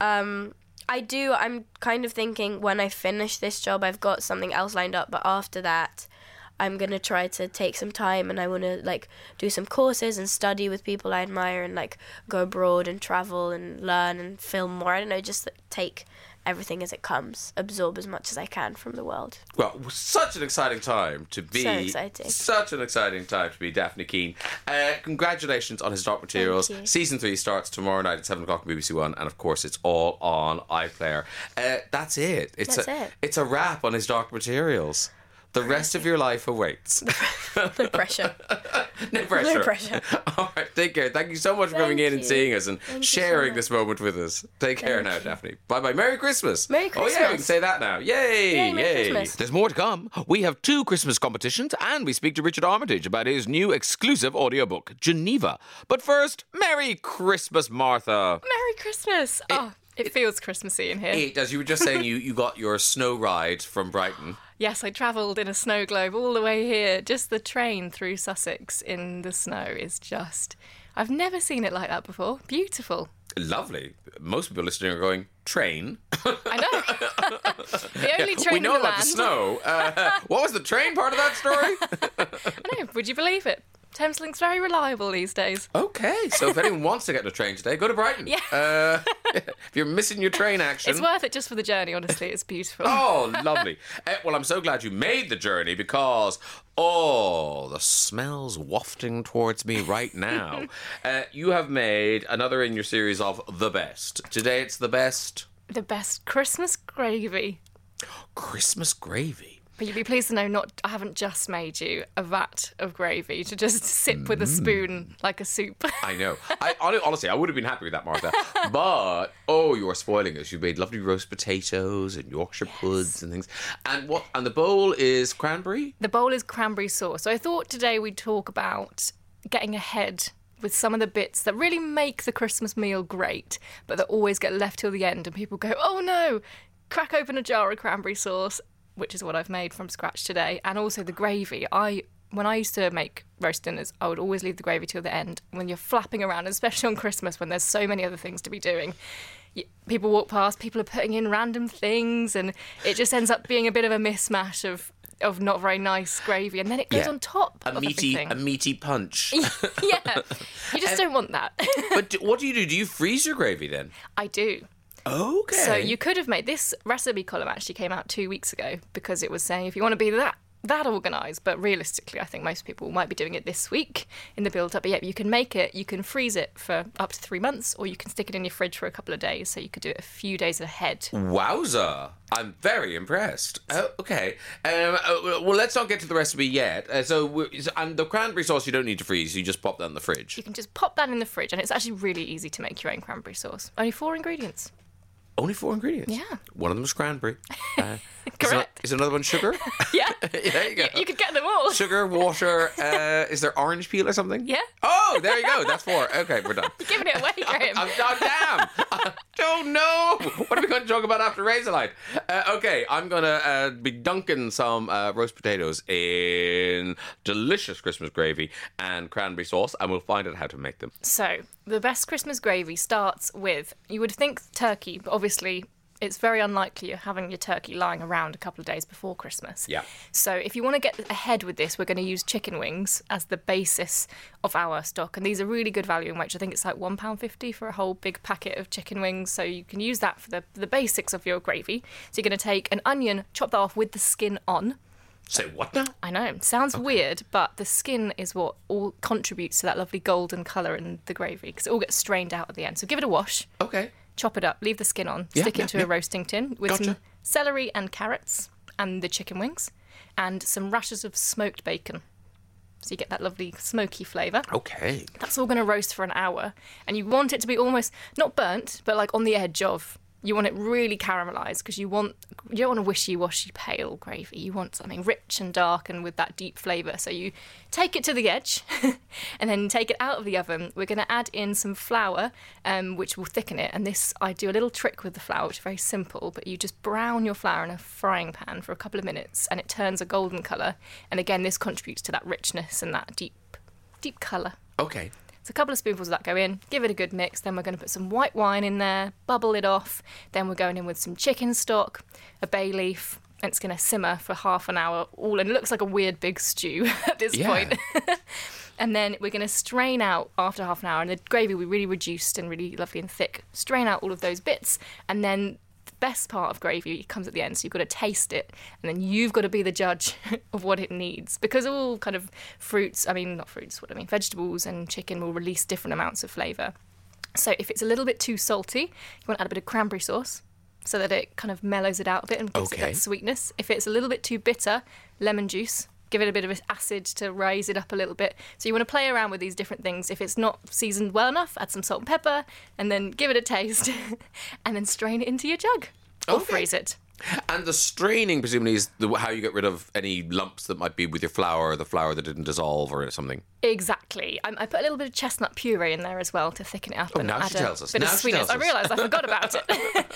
Um, I do. I'm kind of thinking when I finish this job, I've got something else lined up. But after that, I'm gonna try to take some time and I want to like do some courses and study with people I admire and like go abroad and travel and learn and film more. I don't know, just take everything as it comes, absorb as much as I can from the world. Well, such an exciting time to be. So exciting. Such an exciting time to be Dafne Keen. Uh, congratulations on his Dark Materials. Season three starts tomorrow night at seven o'clock on BBC One, and of course, it's all on iPlayer. Uh, that's it. It's That's a, it. It's a wrap on his Dark Materials. The rest of your life awaits. No pressure. no pressure. No pressure. All right, take care. Thank you so much for coming Thank in and seeing us and Thank you so sharing this moment with us. Take care now, Daphne. Bye bye. Merry Christmas. Merry Christmas. Oh yeah, we can say that now. Yay! Yay, Merry yay. Christmas. There's more to come. We have two Christmas competitions and we speak to Richard Armitage about his new exclusive audiobook, Geneva. But first, Merry Christmas, Martha. Merry Christmas! oh, it, feels Christmassy in here. It, as you were just saying, you, you got your snow ride from Brighton. Yes, I travelled in a snow globe all the way here. Just the train through Sussex in the snow is just. I've never seen it like that before. Beautiful. Lovely. Most people listening are going, train? I know. the only train we know in the about land. the snow. Uh, what was the train part of that story? I know. Would you believe it? Thameslink very reliable these days. Okay, so if anyone wants to get the train today, go to Brighton. Yeah. Uh, if you're missing your train action. It's worth it just for the journey. Honestly, it's beautiful. Oh, lovely. Eh, well, I'm so glad you made the journey because, oh, the smell's wafting towards me right now. uh, you have made another in your series of The Best. Today it's The Best The best Christmas gravy. Christmas Gravy. But you'd be pleased to know not I haven't just made you a vat of gravy to just sip with a spoon mm. like a soup. I know. I honestly, I would have been happy with that, Martha. but oh, you are spoiling us. You made lovely roast potatoes and Yorkshire puds and things. And what? And the bowl is cranberry. The bowl is cranberry sauce. So I thought today we'd talk about getting ahead with some of the bits that really make the Christmas meal great, but that always get left till the end and people go, oh no, crack open a jar of cranberry sauce, which is what I've made from scratch today, and also the gravy. I when I used to make roast dinners, I would always leave the gravy till the end. When you're flapping around, especially on Christmas when there's so many other things to be doing, people walk past, people are putting in random things, and it just ends up being a bit of a mismatch of of not very nice gravy, and then it goes Yeah. on top A of meaty, everything. a meaty punch. yeah, you just don't want that. but do, what do you do? Do you freeze your gravy then? I do. Okay. So you could have made this recipe column actually came out two weeks ago because it was saying if you want to be that that organised, but realistically, I think most people might be doing it this week in the build up. But yeah, you can make it, you can freeze it for up to three months, or you can stick it in your fridge for a couple of days. So you could do it a few days ahead. Wowza! I'm very impressed. Oh, okay. Um, uh, well, let's not get to the recipe yet. Uh, so- and the cranberry sauce you don't need to freeze. You just pop that in the fridge. You can just pop that in the fridge, and it's actually really easy to make your own cranberry sauce. Only four ingredients. Only four ingredients. Yeah. One of them is cranberry. Uh, Is, Correct. is another one sugar? Yeah. there you go. You could get them all. Sugar, water. Uh, is there orange peel or something? Yeah. Oh, there you go. That's four. Okay, we're done. You're giving it away, Graham. I'm, oh, damn! Don't know. What are we going to talk about after Razorlight? Uh, okay, I'm going to uh, be dunking some uh, roast potatoes in delicious Christmas gravy and cranberry sauce, and we'll find out how to make them. So, the best Christmas gravy starts with you would think turkey, but obviously it's very unlikely you're having your turkey lying around a couple of days before Christmas. Yeah. So, if you want to get ahead with this, we're going to use chicken wings as the basis of our stock. And these are really good value in which I think it's like £1.50 for a whole big packet of chicken wings. So, you can use that for the, the basics of your gravy. So, you're going to take an onion, chop that off with the skin on. Say what now? I know, sounds weird, but the skin is what all contributes to that lovely golden colour in the gravy because it all gets strained out at the end. So give it a wash, Okay. Chop it up, leave the skin on, Yeah, stick it yeah, into yeah. a roasting tin with some celery and carrots and the chicken wings and some rashers of smoked bacon. So you get that lovely smoky flavour. Okay. That's all going to roast for an hour, and you want it to be almost not burnt, but like on the edge of. You want it really caramelised because you want you don't want a wishy-washy pale gravy. You want something rich and dark and with that deep flavour. So you take it to the edge, and then take it out of the oven. We're going to add in some flour, um, which will thicken it. And this I do a little trick with the flour, which is very simple. But you just brown your flour in a frying pan for a couple of minutes, and it turns a golden colour. And again, this contributes to that richness and that deep, deep colour. Okay. So a couple of spoonfuls of that go in, give it a good mix. Then we're going to put some white wine in there, bubble it off. Then we're going in with some chicken stock, a bay leaf, and it's going to simmer for half an hour. All and it looks like a weird big stew at this Yeah. point. and then we're going to strain out after half an hour, and the gravy will be really reduced and really lovely and thick. Strain out all of those bits, and then the best part of gravy comes at the end. So you've got to taste it, and then you've got to be the judge of what it needs. Because all kind of fruits, I mean, not fruits, what I mean, vegetables and chicken will release different amounts of flavour. So if it's a little bit too salty, you want to add a bit of cranberry sauce so that it kind of mellows it out a bit and gives it that sweetness. If it's a little bit too bitter, lemon juice. Give it a bit of acid to rise it up a little bit. So you want to play around with these different things. If it's not seasoned well enough, add some salt and pepper, and then give it a taste, and then strain it into your jug or Okay. freeze it. And the straining, presumably, is the, how you get rid of any lumps that might be with your flour, or the flour that didn't dissolve, or something. Exactly. I, I put a little bit of chestnut puree in there as well to thicken it up oh, and Oh, now add she a tells us. bit Now of sweetness. I realised I forgot about it,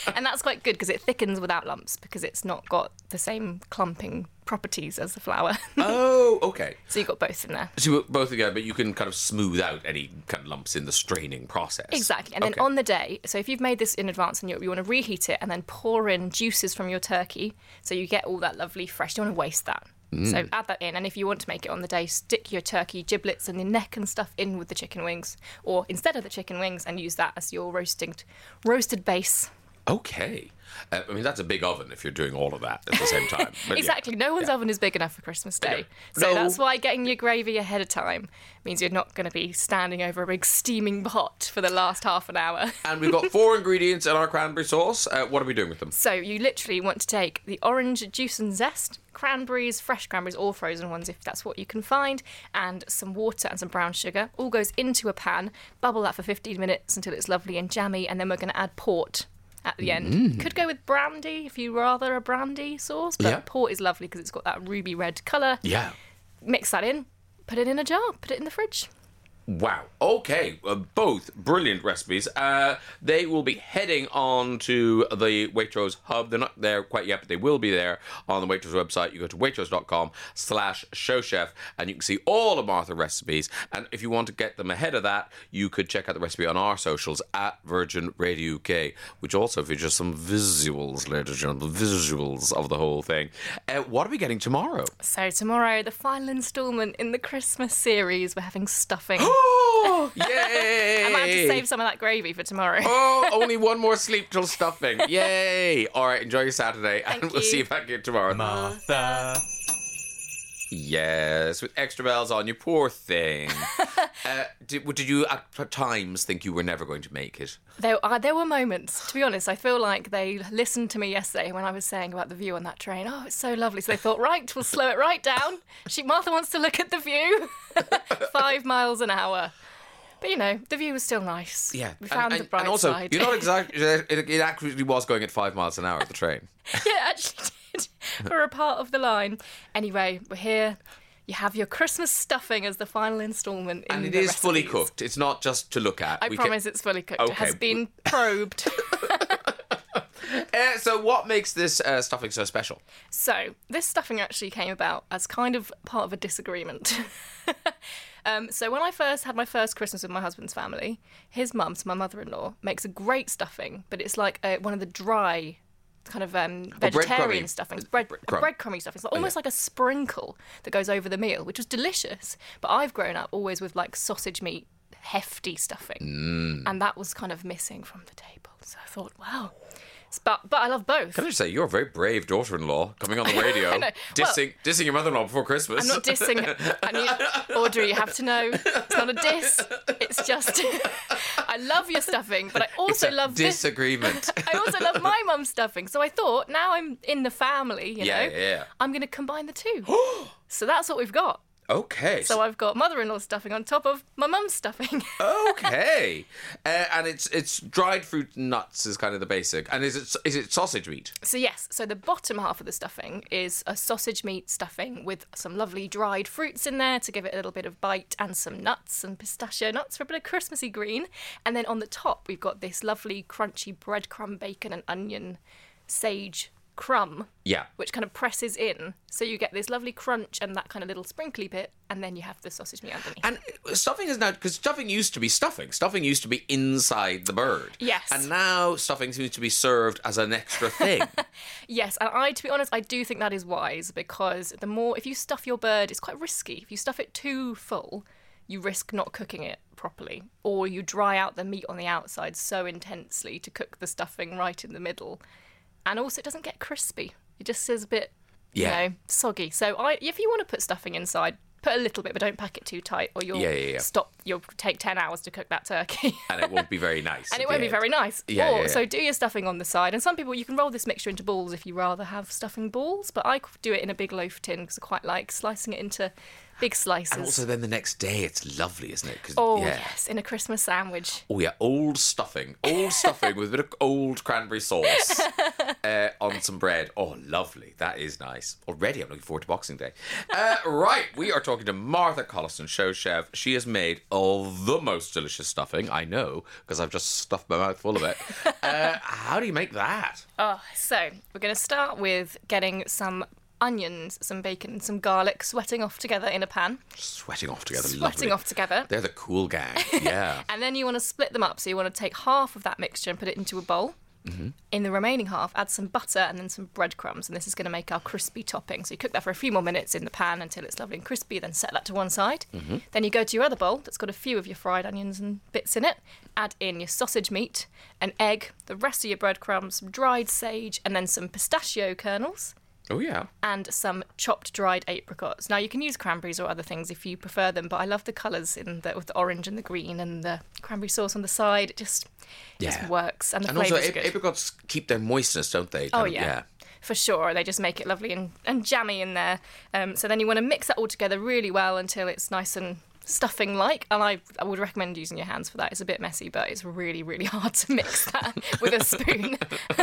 and that's quite good because it thickens without lumps because it's not got the same clumping properties as the flour. Oh, okay. so you've got both in there. So you both together, but you can kind of smooth out any kind of lumps in the straining process. Exactly. And then on the day, so if you've made this in advance and you, you want to reheat it and then pour in juices from your turkey, so you get all that lovely fresh, you don't want to waste that. So mm. add that in, and if you want to make it on the day, stick your turkey giblets and the neck and stuff in with the chicken wings, or instead of the chicken wings, and use that as your roasting, roasted base. Okay. Uh, I mean, that's a big oven if you're doing all of that at the same time. But yeah. Exactly. No one's Yeah. oven is big enough for Christmas Day. So No. that's why getting your gravy ahead of time means you're not going to be standing over a big steaming pot for the last half an hour. And we've got four ingredients in our cranberry sauce. Uh, what are we doing with them? So you literally want to take the orange juice and zest, cranberries, fresh cranberries, all frozen ones if that's what you can find, and some water and some brown sugar. All goes into a pan, bubble that for 15 minutes until it's lovely and jammy, and then we're going to add port at the end. Mm. Could go with brandy if you rather a brandy sauce, but Yeah. port is lovely because it's got that ruby red colour. Yeah. Mix that in, put it in a jar, put it in the fridge. Wow. Okay. Uh, both brilliant recipes. Uh, they will be heading on to the Waitrose hub. They're not there quite yet, but they will be there on the Waitrose website. You go to waitrose.com slash showchef and you can see all of Martha recipes. And if you want to get them ahead of that, you could check out the recipe on our socials at Virgin Radio UK, which also features some visuals, ladies and gentlemen, visuals of the whole thing. Uh, what are we getting tomorrow? So tomorrow, the final instalment in the Christmas series, we're having stuffing. Oh, yay! I might have to save some of that gravy for tomorrow. Oh, only one more sleep till stuffing. Yay! All right, enjoy your Saturday, and Thank we'll you. see you back here tomorrow. Martha. Yes, with extra bells on, you poor thing. uh, did, did you at times think you were never going to make it? There, uh, there were moments, to be honest. I feel like they listened to me yesterday when I was saying about the view on that train. Oh, it's so lovely. So they thought, right, we'll slow it right down. She, Martha wants to look at the view. Five miles an hour. But you know, the view was still nice. Yeah, we found and, the bright and also, side. you're not exactly. It, it actually was going at five miles an hour. at The train. yeah, actually for a part of the line. Anyway, we're here. You have your Christmas stuffing as the final instalment. In And it is fully cooked. It's not just to look at. I We can- promise it's fully cooked. It has been probed. Uh, so, what makes this uh, stuffing so special? So, this stuffing actually came about as kind of part of a disagreement. um, so, when I first had my first Christmas with my husband's family, his mum, so my mother in law, makes a great stuffing, but it's like uh one of the dry kind of um, vegetarian breadcrumby. stuffings, bread, Bread- a crumb. breadcrumby stuffing. It's like, almost like a sprinkle that goes over the meal, which was delicious. But I've grown up always with like sausage meat, hefty stuffing, and that was kind of missing from the table. So I thought, wow. But, but I love both. Can I just say, you're a very brave daughter-in-law coming on the radio, know. Well- dissing, dissing your mother-in-law before Christmas. I'm not dissing. I need, Audrey, you have to know it's not a diss. It's just I love your stuffing, but I also love this. disagreement. I also love my mum's stuffing. So I thought now I'm in the family, you Yeah, know, yeah, yeah. I'm going to combine the two. so that's what we've got. Okay. So I've got mother-in-law stuffing on top of my mum's stuffing. okay, uh, and it's it's dried fruit and nuts is kind of the basic. And is it is it sausage meat? So yes, so the bottom half of the stuffing is a sausage meat stuffing with some lovely dried fruits in there to give it a little bit of bite and some nuts and pistachio nuts for a bit of Christmassy green. And then on the top we've got this lovely crunchy breadcrumb bacon and onion sage crumb Yeah. which kind of presses in so you get this lovely crunch and that kind of little sprinkly bit and then you have the sausage meat underneath. And stuffing is now because stuffing used to be stuffing. Stuffing used to be inside the bird. Yes. And now stuffing seems to be served as an extra thing. Yes, and I, to be honest, I do think that is wise because the more, if you stuff your bird, it's quite risky. If you stuff it too full, you risk not cooking it properly, or you dry out the meat on the outside so intensely to cook the stuffing right in the middle, and also it doesn't get crispy. It just is a bit, Yeah. you know, soggy. So I, if you want to put stuffing inside. Put a little bit, but don't pack it too tight, or you'll Yeah, yeah, yeah. stop. You'll take ten hours to cook that turkey. and it won't be very nice. and it won't be very nice. Yeah, or. So do your stuffing on the side. And some people, you can roll this mixture into balls if you rather have stuffing balls. But I do it in a big loaf tin because I quite like slicing it into big slices. And also, then the next day, it's lovely, isn't it? oh, yeah. yes, in a Christmas sandwich. Oh yeah, old stuffing, old stuffing with a bit of old cranberry sauce uh, on some bread. Oh, lovely. That is nice. Already, I'm looking forward to Boxing Day. Uh, right, we are talking to Martha Collison, show chef. She has made all the most delicious stuffing. I know because I've just stuffed my mouth full of it. Uh, how do you make that? Oh, so we're going to start with getting some onions, some bacon, some garlic sweating off together in a pan. Sweating off together. Sweating lovely. off together. They're the cool gang. Yeah. And then you want to split them up. So you want to take half of that mixture and put it into a bowl. Mm-hmm. In the remaining half, add some butter and then some breadcrumbs, and this is going to make our crispy topping. So you cook that for a few more minutes in the pan until it's lovely and crispy, then set that to one side. Mm-hmm. Then you go to your other bowl that's got a few of your fried onions and bits in it. Add in your sausage meat, an egg, the rest of your breadcrumbs, some dried sage, and then some pistachio kernels oh yeah. and some chopped dried apricots. Now you can use cranberries or other things if you prefer them, but I love the colours in the with the orange and the green and the cranberry sauce on the side. It just it Yeah. just works and the And also, flavours are ap- good. apricots keep their moistness, don't they? Oh Kind of- yeah. For sure, they just make it lovely and, and jammy in there. Um, so then you want to mix that all together really well until it's nice and stuffing like. And I, I would recommend using your hands for that. It's a bit messy, but it's really, really hard to mix that with a spoon.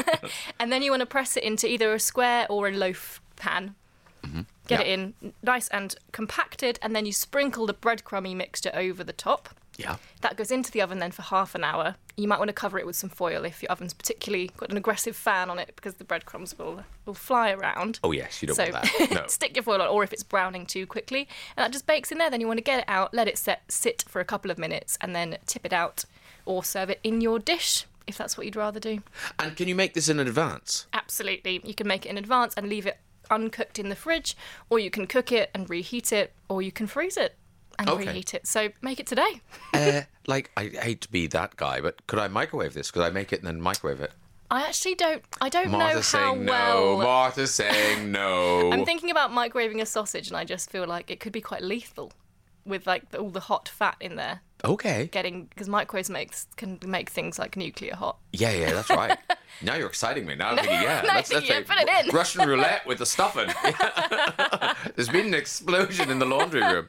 and then you want to press it into either a square or a loaf pan. Mm-hmm. Get Yeah. it in nice and compacted, and then you sprinkle the breadcrumby mixture over the top. Yeah. That goes into the oven then for half an hour. You might want to cover it with some foil if your oven's particularly got an aggressive fan on it because the breadcrumbs will will fly around. Oh yes, you don't so want that. No. stick your foil on, or if it's browning too quickly, and that just bakes in there. Then you want to get it out, let it set, sit for a couple of minutes, and then tip it out, or serve it in your dish if that's what you'd rather do. and can you make this in advance? Absolutely, you can make it in advance and leave it uncooked in the fridge, or you can cook it and reheat it, or you can freeze it and Okay. reheat it. So make it today. uh, like I hate to be that guy, but could I microwave this? Could I make it and then microwave it? I actually don't. I don't know Martha's how saying well. no. Martha's saying no. I'm thinking about microwaving a sausage, and I just feel like it could be quite lethal with like all the hot fat in there. okay. Getting because microwaves makes can make things like nuclear hot. Yeah, yeah, that's right. now you're exciting me. Now I'm thinking, yeah, No, let's, let's yeah, put it in. Russian roulette with the stuffing. There's been an explosion in the laundry room.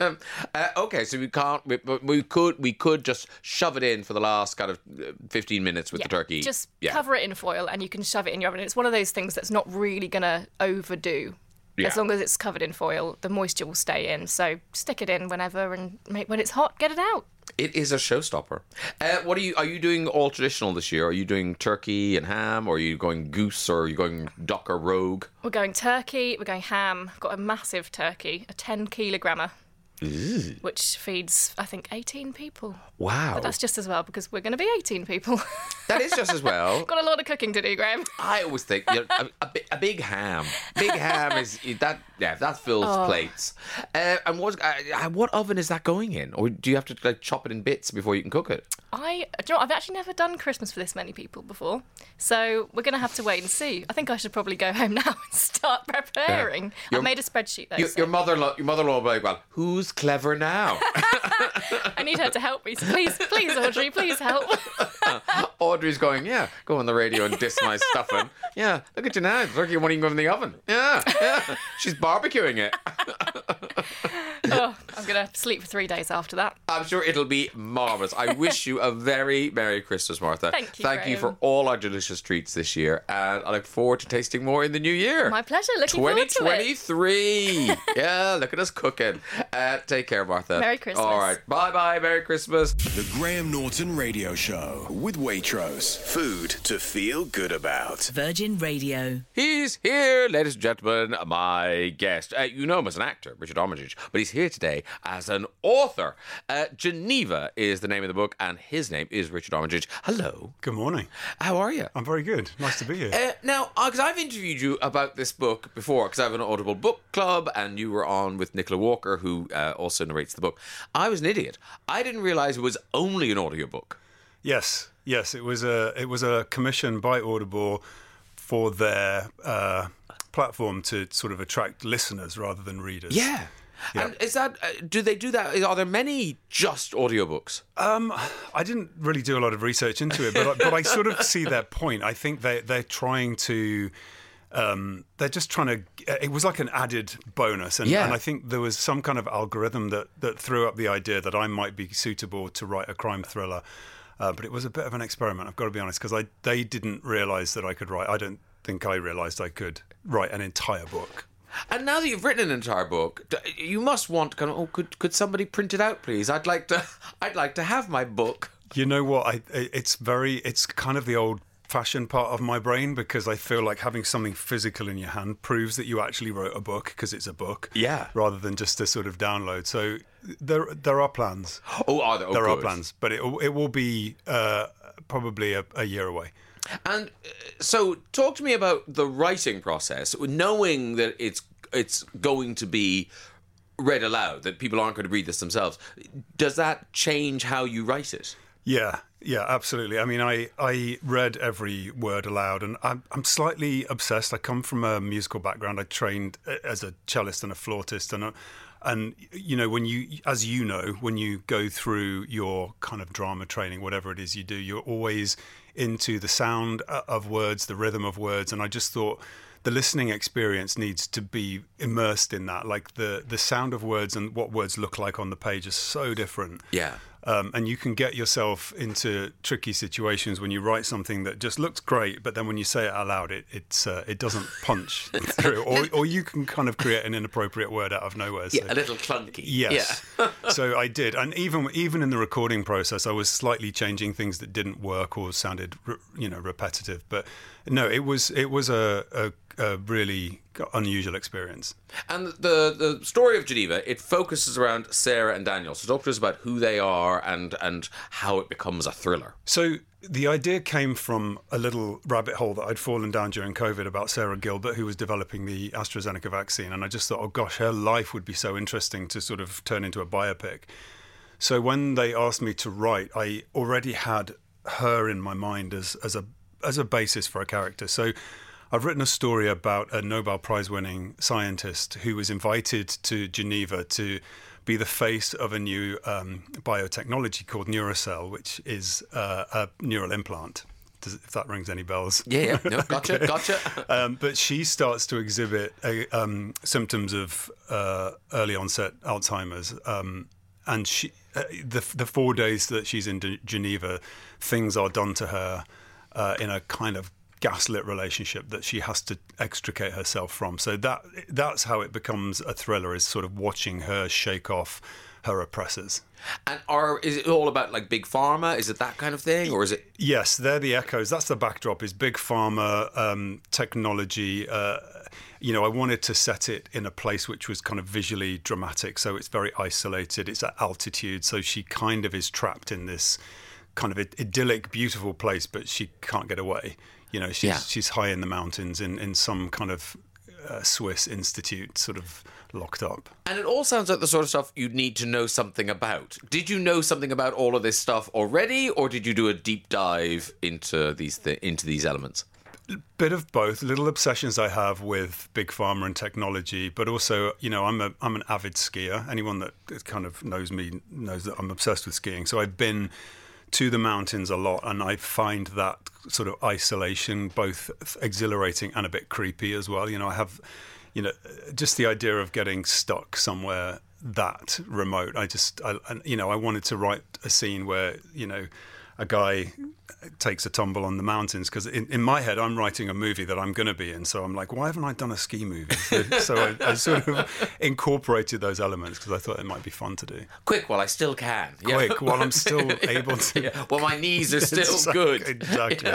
Um, uh, okay, so we can't. We, we could. We could just shove it in for the last kind of uh, 15 minutes with the turkey. Just yeah. cover it in foil, and you can shove it in your oven. It's one of those things that's not really gonna overdo. Yeah. As long as it's covered in foil, the moisture will stay in. So stick it in whenever, and make when it's hot, get it out. It is a showstopper. Uh, what are you? Are you doing all traditional this year? Are you doing turkey and ham, or are you going goose, or are you going duck or rogue? We're going turkey. We're going ham. Got a massive turkey, a ten kilogrammer, which feeds I think eighteen people. Wow, But that's just as well because we're going to be eighteen people. that is just as well. Got a lot of cooking to do, Graham. I always think you know, a, a, a big ham. Big ham is that. Yeah, that fills Oh. plates. Uh, and what uh, uh, what oven is that going in, or do you have to like chop it in bits before you can cook it? I, do you know. I've actually never done Christmas for this many people before, so we're going to have to wait and see. I think I should probably go home now and start preparing. Your- I've made a spreadsheet though. Your, so your mother-in-law, your mother-in-law, will be like, well, who's clever now? I need her to help me. So please, please, Audrey, please help. Audrey's going, yeah, go on the radio and diss my stuffing. Yeah, look at you now. It's like you won't even go in the oven. Yeah, yeah. She's barbecuing it. oh, going to sleep for three days after that. I'm sure it'll be marvelous. I wish you a very Merry Christmas, Martha. Thank you, Thank you for all our delicious treats this year, and I look forward to tasting more in the new year. My pleasure. Looking forward to it. 2023. yeah, look at us cooking. Uh, take care, Martha. Merry Christmas. All right. Bye bye. Merry Christmas. The Graham Norton Radio Show with Waitrose. Food to feel good about. Virgin Radio. He's here, ladies and gentlemen, my guest. Uh, you know him as an actor, Richard Armitage, but he's here today as an author. Uh, Geneva is the name of the book, and his name is Richard Armitage. Hello. Good morning. How are you? I'm very good. Nice to be here. Uh, now, because I've interviewed you about this book before, because I have an Audible book club, and you were on with Nicola Walker, who uh, also narrates the book. I was an idiot. I didn't realize it was only an audiobook. Yes, yes. It was a it was a commission by Audible for their uh, platform to sort of attract listeners rather than readers. Yeah. And is that, uh, do they do that? Are there many just audiobooks? Um, I didn't really do a lot of research into it, but I, but I sort of see their point. I think they they're trying to. Um, they're just trying to. It was like an added bonus, and, Yeah. and I think there was some kind of algorithm that that threw up the idea that I might be suitable to write a crime thriller. Uh, but it was a bit of an experiment. I've got to be honest, because they didn't realise that I could write. I don't think I realised I could write an entire book. And now that you've written an entire book, you must want kind of. Oh, could could somebody print it out, please? I'd like to. I'd like to have my book. You know what? I it's very it's kind of the old fashioned part of my brain because I feel like having something physical in your hand proves that you actually wrote a book because it's a book. Yeah. Rather than just a sort of download. So there there are plans. Oh, are there? Oh, there are plans, but it it will be uh, probably a, a year away. And uh, so, talk to me about the writing process, knowing that it's it's going to be read aloud, that people aren't going to read this themselves. Does that change how you write it? Yeah, yeah, absolutely. I mean, I, I read every word aloud, and I'm, I'm slightly obsessed. I come from a musical background. I trained as a cellist and a flautist, and a, and you know when you, as you know, when you go through your kind of drama training, whatever it is you do, you're always into the sound uh, of words, the rhythm of words, and I just thought the listening experience needs to be immersed in that. Like the the sound of words and what words look like on the page is so different. Yeah. Um, and you can get yourself into tricky situations when you write something that just looks great, but then when you say it out loud, it it's uh, it doesn't punch through, or or you can kind of create an inappropriate word out of nowhere. So. Yeah, a little clunky. Yes. Yeah. so I did, and even even in the recording process, I was slightly changing things that didn't work or sounded, you know, repetitive. But no, it was it was a, a, a really unusual experience. And the the story of Geneva, it focuses around Sarah and Daniel. So talk to us about who they are and and how it becomes a thriller. So the idea came from a little rabbit hole that I'd fallen down during COVID about Sarah Gilbert, who was developing the AstraZeneca vaccine, and I just thought, oh gosh, her life would be so interesting to sort of turn into a biopic. So when they asked me to write, I already had her in my mind as as a as a basis for a character. So I've written a story about a Nobel Prize winning scientist who was invited to Geneva to be the face of a new um, biotechnology called Neurocell, which is uh, a neural implant. Does, if that rings any bells. Yeah, yeah. No, gotcha, gotcha. Um, but she starts to exhibit a, um, symptoms of uh, early onset Alzheimer's. Um, and she, uh, the, the four days that she's in D- Geneva, things are done to her uh, in a kind of gaslit relationship that she has to extricate herself from. So that that's how it becomes a thriller is sort of watching her shake off her oppressors. And are is it all about like big pharma? Is it that kind of thing, or is it? Yes, they're the echoes. That's the backdrop. Is big pharma um, technology. Uh, you know, I wanted to set it in a place which was kind of visually dramatic. So it's very isolated. It's at altitude. So she kind of is trapped in this kind of idyllic, beautiful place, but she can't get away. You know, she's Yeah. she's high in the mountains in in some kind of uh, Swiss institute, sort of locked up. And it all sounds like the sort of stuff you'd need to know something about. Did you know something about all of this stuff already, or did you do a deep dive into these th- into these elements? bit of both little obsessions i have with big pharma and technology but also you know i'm a i'm an avid skier anyone that kind of knows me knows that i'm obsessed with skiing so i've been to the mountains a lot and i find that sort of isolation both exhilarating and a bit creepy as well. You know i have you know just the idea of getting stuck somewhere that remote. I just I, you know i wanted to write a scene where you know a guy takes a tumble on the mountains because in, in my head I'm writing a movie that I'm going to be in so I'm like why haven't I done a ski movie so, so I, I sort of incorporated those elements because I thought it might be fun to do Quick, while I still can. Yeah. quick while I'm still able to Yeah. Well, my knees are still Exactly, good. exactly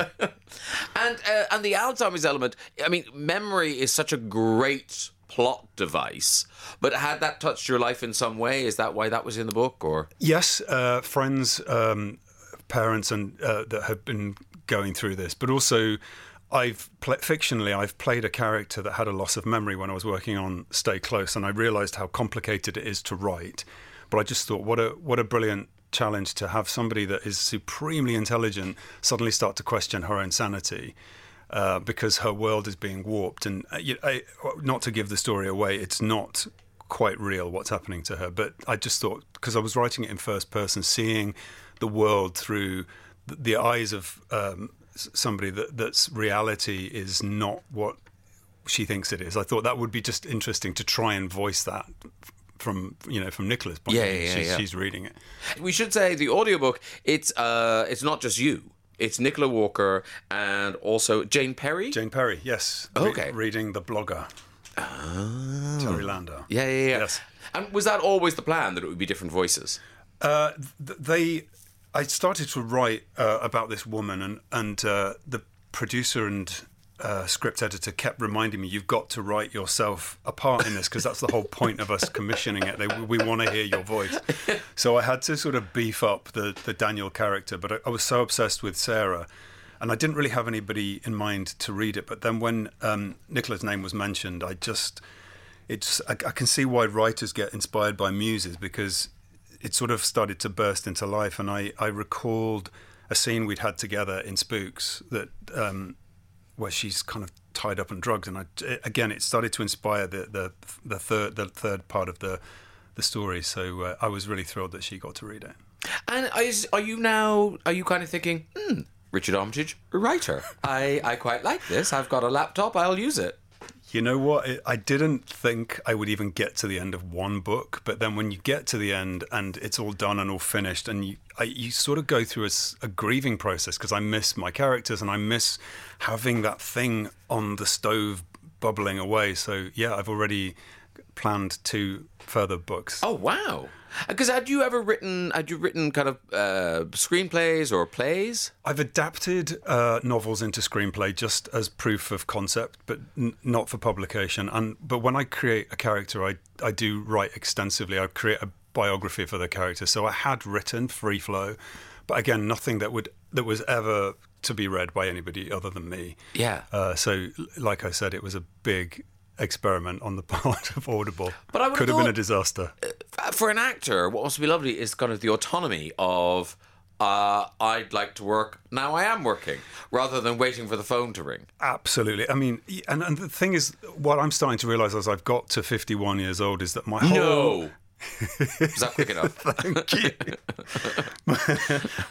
And uh, and the Alzheimer's element. I mean, memory is such a great plot device. But had that touched your life in some way? Is that why that was in the book, or? Yes, uh, friends, um, parents, and uh, that have been going through this, but also. I've fictionally I've played a character that had a loss of memory when I was working on Stay Close, and I realised how complicated it is to write. But I just thought, what a what a brilliant challenge to have somebody that is supremely intelligent suddenly start to question her own sanity uh, because her world is being warped. And uh, I, not to give the story away, it's not quite real what's happening to her. But I just thought because I was writing it in first person, seeing the world through the eyes of um, somebody that that's reality is not what she thinks it is. I thought that would be just interesting to try and voice that from you know from Nicola's point Yeah, of view. yeah, she's, yeah. she's reading it. We should say the audiobook. It's uh, it's not just you. It's Nicola Walker and also Jane Perry. Jane Perry, yes. Okay. reading the blogger. Terry Landau. Yeah, yeah, yeah. Yes. And was that always the plan that it would be different voices? Uh, th- they, I started to write uh, about this woman, and and uh, the producer and uh, script editor kept reminding me, "You've got to write yourself a part in this because that's the whole point of us commissioning it. They, we want to hear your voice." So I had to sort of beef up the the Daniel character, but I, I was so obsessed with Sarah. And I didn't really have anybody in mind to read it, but then when um, Nicola's name was mentioned, I just it's I, I can see why writers get inspired by muses because it sort of started to burst into life and I, I recalled a scene we'd had together in Spooks that um, where she's kind of tied up on drugs and I, again it started to inspire the, the the third the third part of the the story so uh, I was really thrilled that she got to read it And is, are you now? Are you kind of thinking, hmm, Richard Armitage, a writer? I I quite like this. I've got a laptop. I'll use it. You know what? I- didn't think I would even get to the end of one book, but then when you get to the end and it's all done and all finished, and you I, you sort of go through a grieving process because I miss my characters and I miss having that thing on the stove bubbling away. So yeah, I've already planned two further books. Oh wow! Because had you ever written? Had you written kind of uh, screenplays or plays? I've adapted uh, novels into screenplay just as proof of concept, but n- not for publication. And but when I create a character, I I do write extensively. I create a biography for the character. So I had written Free Flow, but again, nothing that would that was ever to be read by anybody other than me. Yeah. Uh, so, like I said, it was a big experiment on the part of Audible. But I could have been a disaster. For an actor, what must be lovely is kind of the autonomy of. Uh, I'd like to work now. I am working, rather than waiting for the phone to ring. Absolutely. I mean, and, and the thing is, what I'm starting to realize as I've got to 51 years old is that my whole No, is that quick enough? Thank you.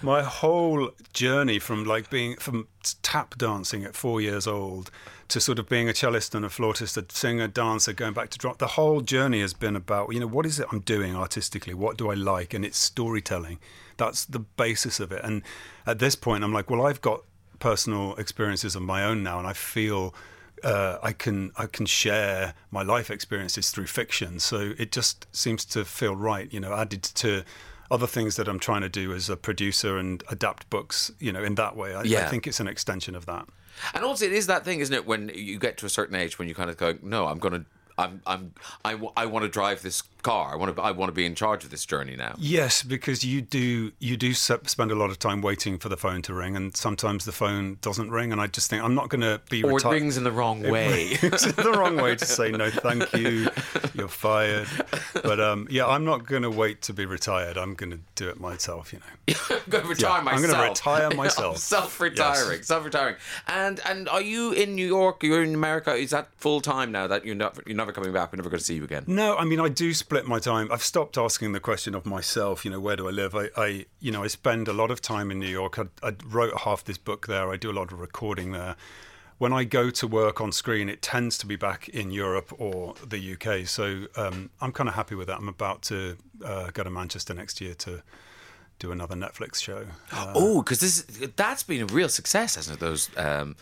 my whole journey from like being from tap dancing at four years old to sort of being a cellist and a flautist, a singer, dancer, going back to drop. The whole journey has been about, you know, what is it I'm doing artistically? What do I like? And it's storytelling. That's the basis of it. And at this point, I'm like, well, I've got personal experiences of my own now, and I feel uh, I can I can share my life experiences through fiction. So it just seems to feel right, you know, added to other things that I'm trying to do as a producer and adapt books, you know, in that way. I, I think it's an extension of that. And also, it is that thing, isn't it? When you get to a certain age, when you kind of go, "No, I'm to, I'm, I'm, I, w- I want to drive this car. I want to, I want to be in charge of this journey now." Yes, because you do you do spend a lot of time waiting for the phone to ring, and sometimes the phone doesn't ring, and I just think I'm not going to be retired. Or it rings in the wrong way. the wrong way to say no, thank you. You're fired. But um, yeah, I'm not going to wait to be retired. I'm going to do it myself. You know. I'm going to retire myself. I'm gonna retire myself. self-retiring, Yes. self-retiring. And and are you in New York? You're in America. Is that full time now? That you're not, you're never coming back. We're never going to see you again. No, I mean I do split my time. I've stopped asking the question of myself. You know, where do I live? I, I you know, I spend a lot of time in New York. I, I wrote half this book there. I do a lot of recording there. When I go to work on screen, it tends to be back in Europe or the UK. So um, I'm kind of happy with that. I'm about to uh, go to Manchester next year to do another Netflix show. Uh, oh, because this that's been a real success, hasn't it? Those um,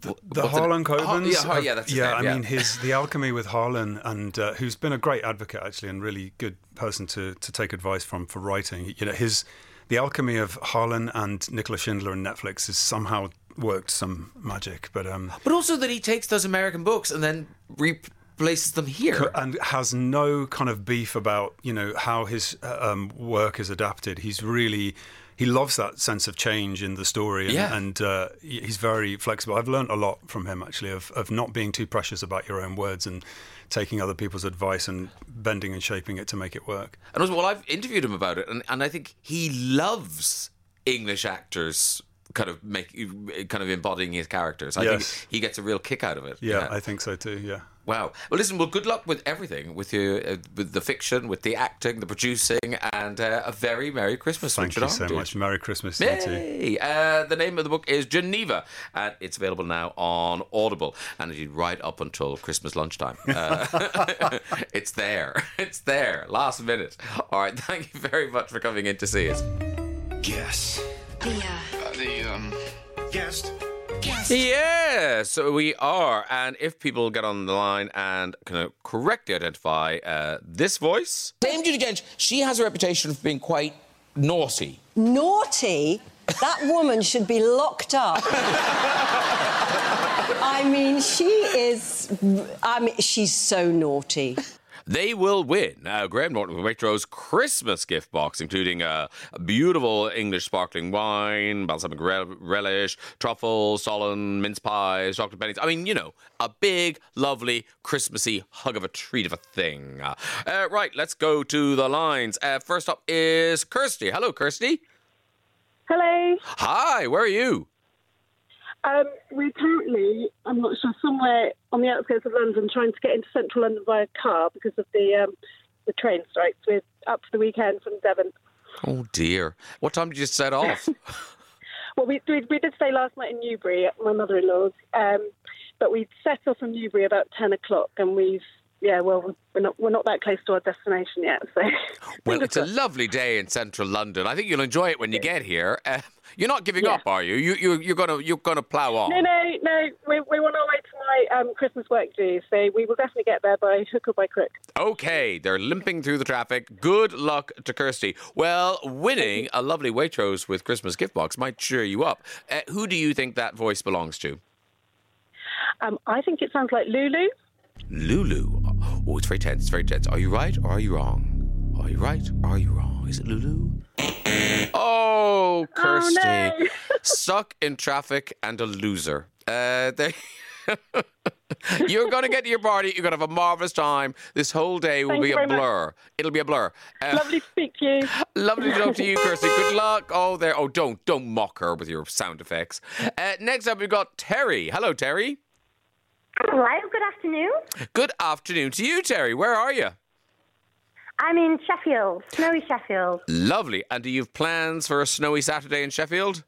the it- Harlan Har- Coben's. yeah, Har- yeah, that's yeah. name, I mean, his the alchemy with Harlan, and uh, who's been a great advocate actually, and really good person to to take advice from for writing. You know, his the alchemy of Harlan and Nicola Schindler and Netflix has somehow worked some magic, but um, but also that he takes those American books and then replaces them here. and has no kind of beef about you know how his uh, um, work is adapted. He's really he loves that sense of change in the story, and, Yeah. and uh, he's very flexible. I've learned a lot from him actually of of not being too precious about your own words and taking other people's advice and bending and shaping it to make it work. And also, well, I've interviewed him about it, and, and I think he loves English actors kind of make kind of embodying his characters. I Yes. think he gets a real kick out of it. Yeah, I think so too. Yeah. Wow. Well, listen. Well, good luck with everything, with your uh, with the fiction, with the acting, the producing, and uh, a very merry Christmas. Thank Richard you so much. Merry Christmas to you. Yay! Uh, the name of the book is Geneva, and it's available now on Audible, and indeed right up until Christmas lunchtime. Uh, it's there. It's there. Last minute. All right. Thank you very much for coming in to see us. Yes. The, The, um, guest. Yes, we are. And if people get on the line and can correctly identify uh, this voice, Dame Judi Dench, she has a reputation for being quite naughty. Naughty? That woman should be locked up. I mean, she is. I mean, she's so naughty. They will win uh, Graham Norton Waitrose Christmas gift box, including a, a beautiful English sparkling wine, balsamic rel- relish, truffles, stollen, mince pies, chocolate pennies. I mean, you know, a big, lovely, Christmassy hug of a treat of a thing. Uh, uh, right, let's go to the lines. Uh, first up is Kirsty. Hello, Kirsty. Hello. Hi, where are you? Um, we're currently, I'm not sure, somewhere on the outskirts of London trying to get into central London via car because of the um, the train strikes. We're up for the weekend from Devon. Oh, dear. What time did you set off? Well, we, we, we did stay last night in Newbury at my mother in law's. Um, but we set off from Newbury about ten o'clock, and we've yeah, well, we're not we're not that close to our destination yet. So Well, it's a lovely day in central London. I think you'll enjoy it when you get here. Uh, you're not giving Yeah. up, are you? You, you you're gonna you're gonna plow on. no, no, no. We we're on our way to my um, Christmas work do, so we will definitely get there by hook or by crook. Okay, they're limping through the traffic. Good luck to Kirsty. Well, winning a lovely Waitrose with Christmas gift box might cheer you up. Uh, who do you think that voice belongs to? Um, I think it sounds like Lulu. Lulu. Oh, it's very tense. It's very tense. Are you right or are you wrong? Are you right or are you wrong? Is it Lulu? Oh, Kirsty. no. Stuck in traffic and a loser. Uh. You're going to get to your party. You're going to have a marvelous time. This whole day will Thank be a very much. blur. It'll be a blur. Uh, Lovely to speak to you. Lovely to talk to you, Kirsty. Good luck. Oh, there. Oh, don't don't mock her with your sound effects. Uh, next up, we've got Terry. Hello, Terry. Hello, good afternoon. Good afternoon to you, Terry. Where are you? I'm in Sheffield, snowy Sheffield. Lovely. And do you have plans for a snowy Saturday in Sheffield?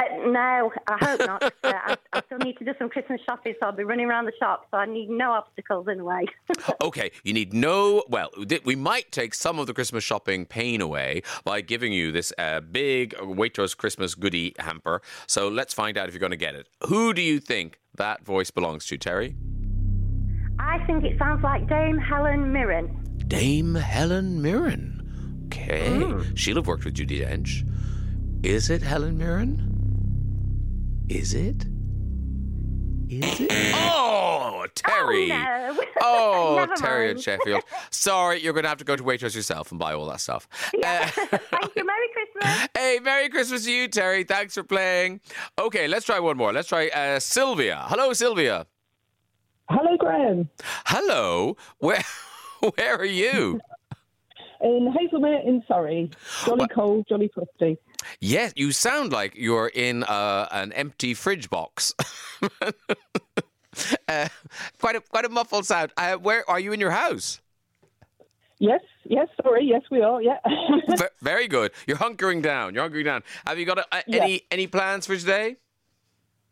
Uh, no, I hope not. uh, I, I still need to do some Christmas shopping, so I'll be running around the shop, so I need no obstacles in the way. Okay, you need no. Well, we might take some of the Christmas shopping pain away by giving you this uh, big Waitrose Christmas goodie hamper. So let's find out if you're going to get it. Who do you think that voice belongs to, Terry? I think it sounds like Dame Helen Mirren. Dame Helen Mirren. Okay, hmm. she'll have worked with Judi Dench. Is it Helen Mirren? Is it? Is it? Oh, Terry. Oh, no. Oh, Terry in mind. Sheffield. Sorry, you're going to have to go to Waitrose yourself and buy all that stuff. Uh, Thank you. Merry Christmas. hey, Merry Christmas to you, Terry. Thanks for playing. Okay, let's try one more. Let's try uh, Sylvia. Hello, Sylvia. Hello, Graham. Hello. Where, where are you? In Haslemere in Surrey. Jolly cold, jolly frosty. Yes, you sound like you're in uh, an empty fridge box. uh, quite a quite a muffled sound. Uh, where are you in your house? Yes, yes, sorry, yes, we are, yeah. V- very good. You're hunkering down. You're hunkering down. Have you got a, any any plans for today?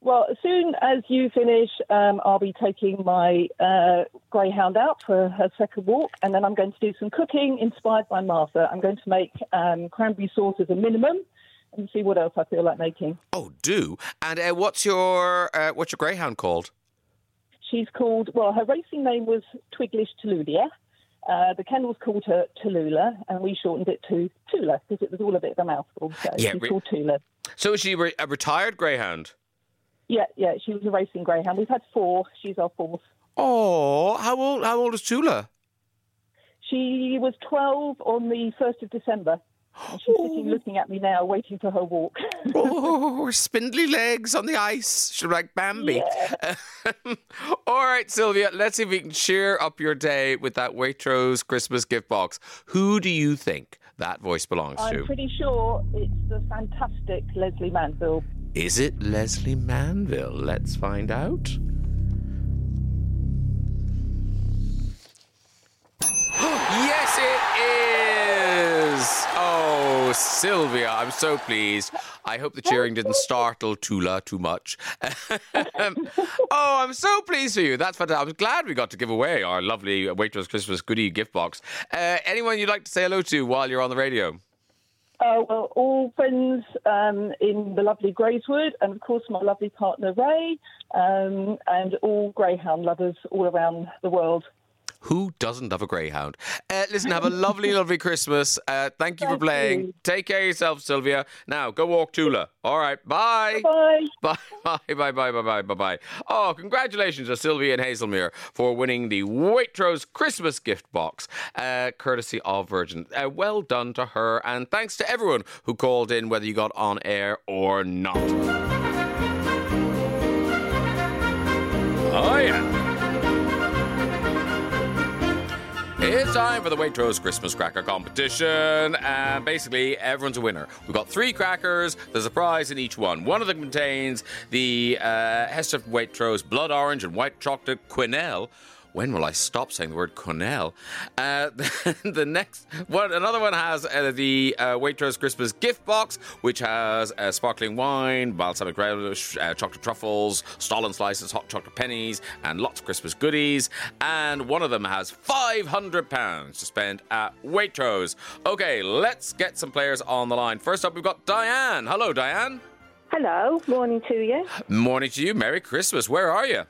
well, as soon as you finish, um, I'll be taking my uh, greyhound out for her second walk, and then I'm going to do some cooking inspired by Martha. I'm going to make um, cranberry sauce as a minimum and see what else I feel like making. Oh, do. And uh, what's your uh, what's your greyhound called? She's called, well, her racing name was Twiglish Tululia. Uh, the kennels called her Tallulah, and we shortened it to Tula because it was all a bit of a mouthful. So Yeah, she's re- called Tula. So is she re- a retired greyhound? Yeah, yeah, she was a racing greyhound. We've had four. She's our fourth. Oh, how old? How old is Tula? She was 12 on the 1st of December. She's sitting looking at me now, waiting for her walk. oh, spindly legs on the ice. She's like Bambi. All right, Sylvia, let's see if we can cheer up your day with that Waitrose Christmas gift box. Who do you think that voice belongs to? I'm pretty sure it's the fantastic Lesley Manville. Is it Lesley Manville? Let's find out. Sylvia, I'm so pleased. I hope the cheering didn't startle Tula too much. oh, I'm so pleased for you. That's fantastic. I'm glad we got to give away our lovely Waitrose Christmas goodie gift box. Uh, anyone you'd like to say hello to while you're on the radio? Uh, well, all friends um, in the lovely Grayswood, and of course my lovely partner Ray, um, and all greyhound lovers all around the world. Who doesn't love a greyhound? Uh, listen, have a lovely, lovely Christmas. Uh, thank you for playing. you. Take care of yourself, Sylvia. Now, go walk Tula. All right, bye. Bye. Bye, bye, bye, bye, bye, bye, bye, bye. Oh, congratulations to Sylvia and Haslemere for winning the Waitrose Christmas gift box, uh, courtesy of Virgin. Uh, well done to her, and thanks to everyone who called in, whether you got on air or not. Oh, yeah. It's time for the Waitrose Christmas Cracker Competition. And basically, everyone's a winner. We've got three crackers. There's a prize in each one. One of them contains the uh, Heston Waitrose Blood Orange and White Chocolate Quenelle. When will I stop saying the word Cornell? Uh, the next one, another one has uh, the uh, Waitrose Christmas gift box, which has uh, sparkling wine, balsamic relish, uh, chocolate truffles, stollen slices, hot chocolate pennies, and lots of Christmas goodies. And one of them has £500 to spend at Waitrose. Okay, let's get some players on the line. First up, we've got Diane. Hello, Diane. Hello, morning to you. Morning to you. Merry Christmas. Where are you?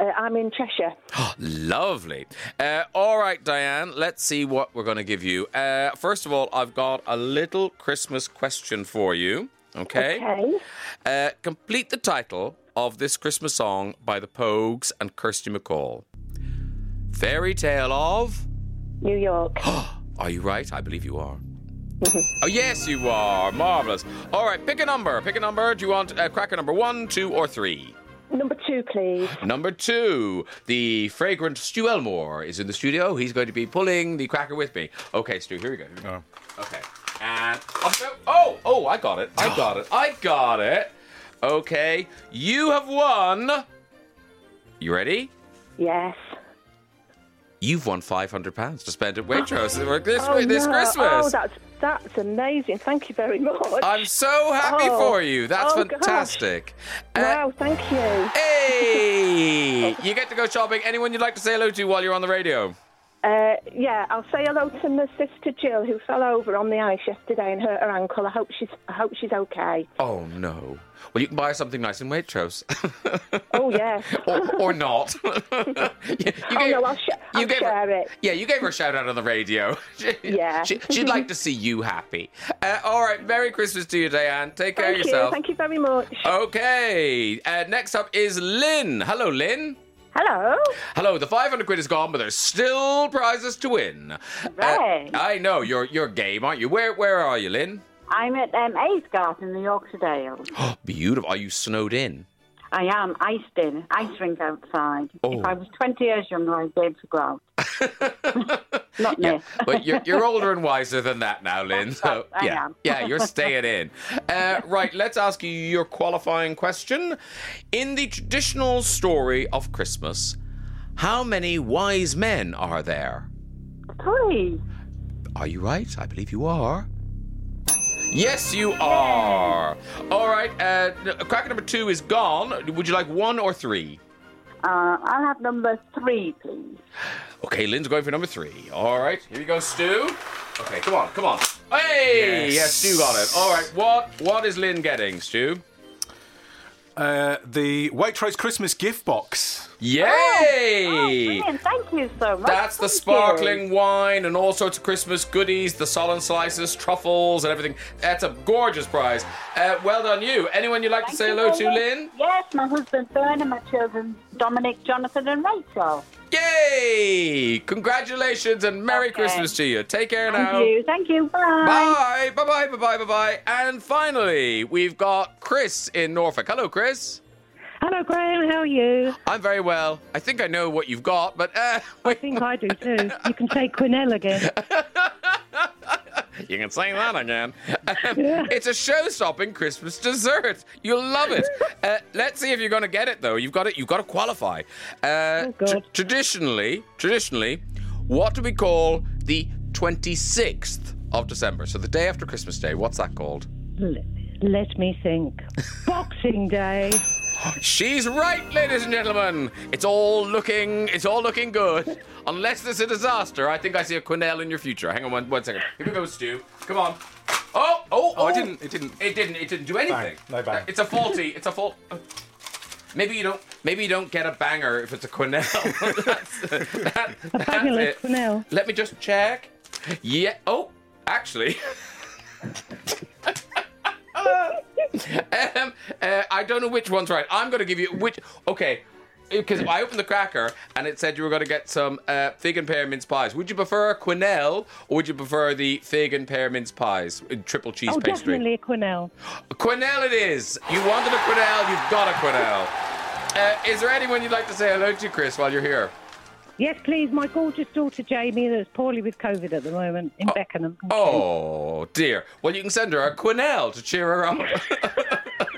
Uh, I'm in Cheshire. Lovely. Uh, all right, Diane, let's see what we're going to give you. Uh, first of all, I've got a little Christmas question for you. Okay. Okay. Uh, complete the title of this Christmas song by the Pogues and Kirsty MacColl. Fairy Tale of. New York. Are you right? I believe you are. Oh, yes, you are. Marvellous. All right, pick a number. Pick a number. Do you want uh, cracker number one, two, or three? Number two, please. Number two, the fragrant Stu Elmore is in the studio. He's going to be pulling the cracker with me. Okay, Stu, here we go. Here we go. Oh. Okay. And oh, oh, oh, I got it. I got it. I got it. Okay, you have won. You ready? Yes. You've won five hundred pounds to spend at Waitrose this oh, this no. Christmas. Oh, that's that's amazing. Thank you very much. I'm so happy Oh. for you. That's Oh, fantastic. Uh, wow, thank you. Hey, you get to go shopping. Anyone you'd like to say hello to while you're on the radio? Uh, yeah, I'll say hello to my sister Jill, who fell over on the ice yesterday and hurt her ankle. I hope she's I hope she's okay. Oh no. Well, you can buy her something nice in Waitrose. Oh yeah. or, or not. you, you oh no, I'll, sh- I'll gave share her, it. Yeah, you gave her a shout out on the radio. Yeah. she, would like to see you happy. Uh, all right, Merry Christmas to you, Diane. Take care Thank of you. yourself. Thank you very much. Okay. Uh, next up is Lynn. Hello, Lynn. Hello. Hello. The 500 quid is gone, but there's still prizes to win. Uh, Right. I know you're you're game, aren't you? Where where are you, Lynn? I'm at um, Aysgarth in the Yorkshire Dales. Oh, Beautiful. Are you snowed in? I am iced in, ice rink outside. Oh. If I was 20 years younger, I'd be able to go out. Not me. But you're, you're older and wiser than that now, Lynn. So I yeah, am. yeah, you're staying in. Uh, right, let's ask you your qualifying question. In the traditional story of Christmas, how many wise men are there? Three. Are you right? I believe you are. Yes, you are. All right, uh, cracker number two is gone. Would you like one or three? Uh, I'll have number three, please. Okay, Lynn's going for number three. All right, here you go, Stu. Okay, come on, come on. Hey, yes, Yes. Stu got it. All right, what what is Lynn getting, Stu? Uh, the Waitrose Christmas gift box. Yay! Oh, brilliant. Thank you so much. That's the sparkling you. wine and all sorts of Christmas goodies, the solid slices, truffles, and everything. That's a gorgeous prize. Uh, well done, you. Anyone you'd like to say hello to. Lynn? Yes, my husband Fern and my children Dominic, Jonathan, and Rachel. Yay! Congratulations and Merry Okay. Christmas to you. Take care Thank now. you. Thank you. Bye. Bye. Bye bye. Bye bye. Bye bye. And finally, we've got Chris in Norfolk. Hello, Chris. Hello, Graham. How are you? I'm very well. I think I know what you've got, but uh, I think I do too. You can say Quenelle again. you can say that again. Um, It's a show-stopping Christmas dessert. You'll love it. Uh, let's see if you're going to get it, though. You've got it. You've got to qualify. Uh, tr- traditionally, traditionally, what do we call the 26th of December? So the day after Christmas Day. What's that called? Let, let me think. Boxing Day. She's right, ladies and gentlemen. It's all looking, it's all looking good. Unless there's a disaster, I think I see a Quenelle in your future. Hang on one, one second. Here we go, Stu. Come on. Oh, oh, Oh, oh! it didn't- it didn't- It didn't. It didn't do anything. Bang. No bang. It's a faulty. It's a fault. Uh, maybe you don't. Maybe you don't get a banger if it's a Quenelle. that's, that, A that's fabulous it. Quenelle. Let me just check. Yeah. Oh, actually. um, uh, I don't know which one's right. I'm going to give you which. Okay. Because I opened the cracker and it said you were going to get some uh, fig and pear mince pies. Would you prefer a quenelle or would you prefer the fig and pear mince pies, uh, triple cheese oh, pastry? definitely a Quenelle. Quenelle it is. You wanted a quenelle, you've got a quenelle. Uh, is there anyone you'd like to say hello to, Chris, while you're here? Yes, please. My gorgeous daughter Jamie, that's poorly with COVID at the moment in oh. Beckenham. Oh dear. Well, you can send her a Quenelle to cheer her up.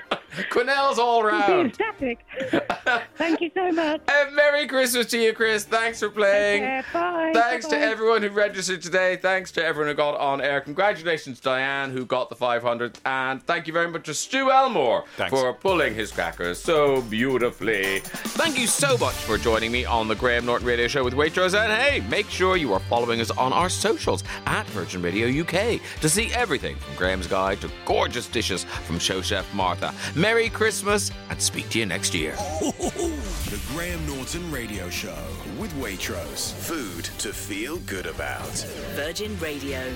Quenelles all round. Fantastic. Thank you so much. Uh, Merry Christmas to you, Chris. Thanks for playing. Bye. Thanks to Bye-bye. everyone who registered today. Thanks to everyone who got on air. Congratulations, Diane, who got the 500. And thank you very much to Stu Elmore Thanks. for pulling his crackers so beautifully. Thank you so much for joining me on the Graham Norton Radio Show with Waitrose. And hey, make sure you are following us on our socials at Virgin Radio UK to see everything from Graham's Guide to gorgeous dishes from show chef Martha. Merry Christmas and speak to you next year. The Graham Norton Radio Show with Waitrose. Food to feel good about. Virgin Radio.